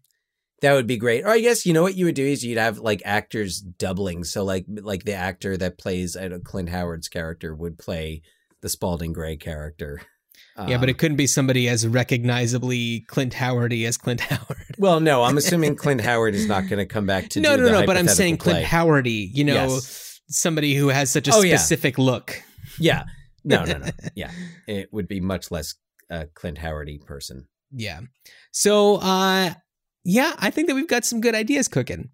[SPEAKER 3] that would be great. Or I guess you know what you would do is you'd have like actors doubling. So like like the actor that plays I know, Clint Howard's character would play the Spalding Gray character.
[SPEAKER 4] yeah, but
[SPEAKER 3] Um,
[SPEAKER 4] it couldn't be somebody as recognizably Clint Howardy as Clint Howard.
[SPEAKER 3] well, no, I'm assuming (laughs) Clint Howard is not going to come back to
[SPEAKER 4] no, no, no. But I'm saying
[SPEAKER 3] hypothetical
[SPEAKER 4] Clint
[SPEAKER 3] play.
[SPEAKER 4] Howardy. You know,
[SPEAKER 3] Yes.
[SPEAKER 4] Somebody who has such a
[SPEAKER 3] Oh, yeah.
[SPEAKER 4] specific look.
[SPEAKER 3] Yeah, no, no, no. (laughs) Yeah, it would be much less uh, Clint Howardy person.
[SPEAKER 4] Yeah. So, uh, yeah, I think that we've got some good ideas cooking.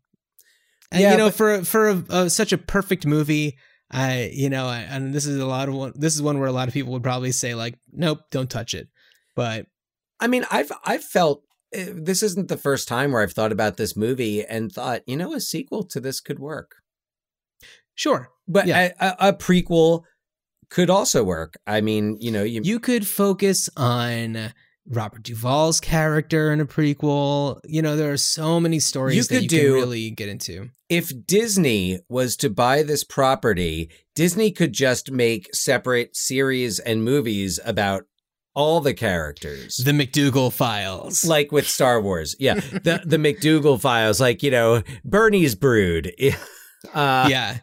[SPEAKER 4] And
[SPEAKER 3] Yeah,
[SPEAKER 4] you know,
[SPEAKER 3] but-
[SPEAKER 4] for for a, a, such a perfect movie, I you know, I, and this is a lot of one. This is one where a lot of people would probably say like, "Nope, don't touch it." But
[SPEAKER 3] I mean, I've I've felt uh, this isn't the first time where I've thought about this movie and thought, you know, a sequel to this could work.
[SPEAKER 4] Sure,
[SPEAKER 3] But
[SPEAKER 4] Yeah.
[SPEAKER 3] a, a, prequel could also work. I mean, you know, you,
[SPEAKER 4] you could focus on Robert Duvall's character in a prequel. You know, there are so many stories
[SPEAKER 3] You
[SPEAKER 4] that you
[SPEAKER 3] do-
[SPEAKER 4] can really get into.
[SPEAKER 3] if Disney was to buy this property, Disney could just make separate series and movies about all the characters.
[SPEAKER 4] The McDougal Files.
[SPEAKER 3] like with Star Wars. Yeah. The the (laughs) McDougal files, like, you know, Bernie's brood. (laughs) Uh,
[SPEAKER 4] yeah.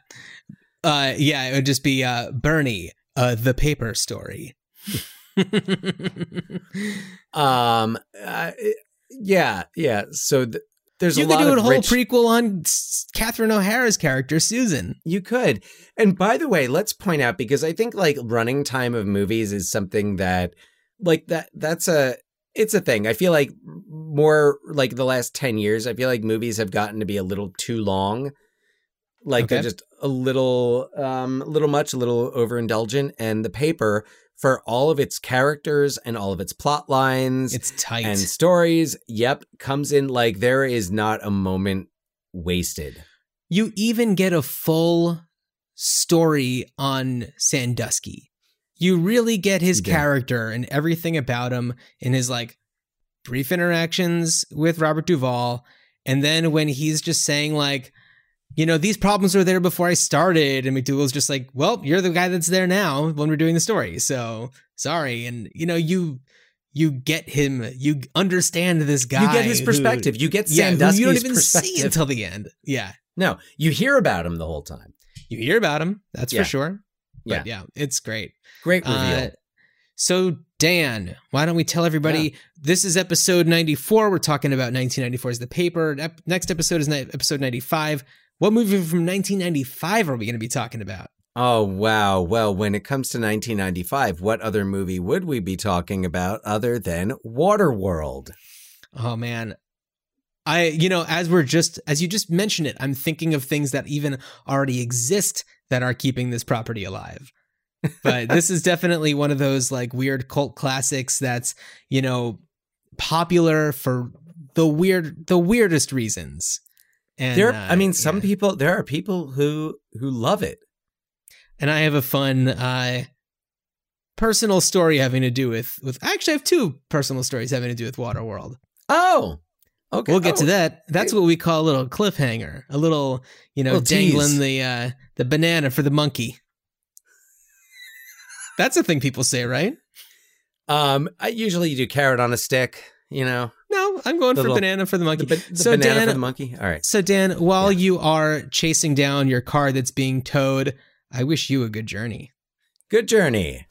[SPEAKER 4] Uh, yeah, it would just be uh, Bernie, uh, the paper story. (laughs)
[SPEAKER 3] Um. Uh, yeah. Yeah. So th- there's
[SPEAKER 4] you
[SPEAKER 3] a
[SPEAKER 4] could do a whole
[SPEAKER 3] rich-
[SPEAKER 4] prequel on Catherine O'Hara's character, Susan.
[SPEAKER 3] You could. And by the way, let's point out because I think like running time of movies is something that like that that's a it's a thing. I feel like more like the last 10 years, I feel like movies have gotten to be a little too long. Like they're
[SPEAKER 4] Okay.
[SPEAKER 3] just a little um a little much, a little overindulgent and the paper for all of its characters and all of its plot lines
[SPEAKER 4] It's tight.
[SPEAKER 3] and stories, yep, comes in like there is not a moment wasted.
[SPEAKER 4] you even get a full story on Sandusky. You really get his
[SPEAKER 3] do.
[SPEAKER 4] character and everything about him in his like brief interactions with Robert Duvall. And then when he's just saying like, you know, these problems were there before I started, and McDougal's just like, well, you're the guy that's there now when we're doing the story. So sorry. And you know, you you get him, you understand this guy.
[SPEAKER 3] You get his
[SPEAKER 4] who-
[SPEAKER 3] perspective. You get
[SPEAKER 4] yeah, who you don't even see until the end. Yeah.
[SPEAKER 3] No, you hear about him the whole time.
[SPEAKER 4] You hear about him, that's
[SPEAKER 3] Yeah.
[SPEAKER 4] for sure.
[SPEAKER 3] Yeah.
[SPEAKER 4] But yeah, it's great.
[SPEAKER 3] Great reveal.
[SPEAKER 4] Uh, so Dan, why don't we tell everybody this is episode 94. We're talking about 1994's The Paper. Ep- next episode is episode 95. What movie from 1995 are we going to be talking about?
[SPEAKER 3] oh, wow. Well, when it comes to 1995, what other movie would we be talking about other than Waterworld?
[SPEAKER 4] Oh man. I you know, as we're just as you just mentioned it, I'm thinking of things that even already exist that are keeping this property alive. But (laughs) this is definitely one of those like weird cult classics that's, you know, popular for the weird the weirdest reasons. And
[SPEAKER 3] there,
[SPEAKER 4] uh,
[SPEAKER 3] I mean, some
[SPEAKER 4] yeah.
[SPEAKER 3] people, there are people who who love it.
[SPEAKER 4] and I have a fun uh personal story having to do with with actually I have two personal stories having to do with Waterworld.
[SPEAKER 3] Oh, okay.
[SPEAKER 4] We'll get to
[SPEAKER 3] Oh,
[SPEAKER 4] that. That's what we call a little cliffhanger, a little, you know,
[SPEAKER 3] Little tease.
[SPEAKER 4] dangling the uh, the banana for the monkey. That's a thing people say, right?
[SPEAKER 3] Um, I usually do carrot on a stick. You know,
[SPEAKER 4] No, I'm going
[SPEAKER 3] The
[SPEAKER 4] for
[SPEAKER 3] little-
[SPEAKER 4] banana for the monkey.
[SPEAKER 3] the, the
[SPEAKER 4] so
[SPEAKER 3] banana
[SPEAKER 4] Dan,
[SPEAKER 3] for the monkey. All right.
[SPEAKER 4] so Dan, while you are chasing down your car that's being towed, I wish you a good journey.
[SPEAKER 3] Good journey.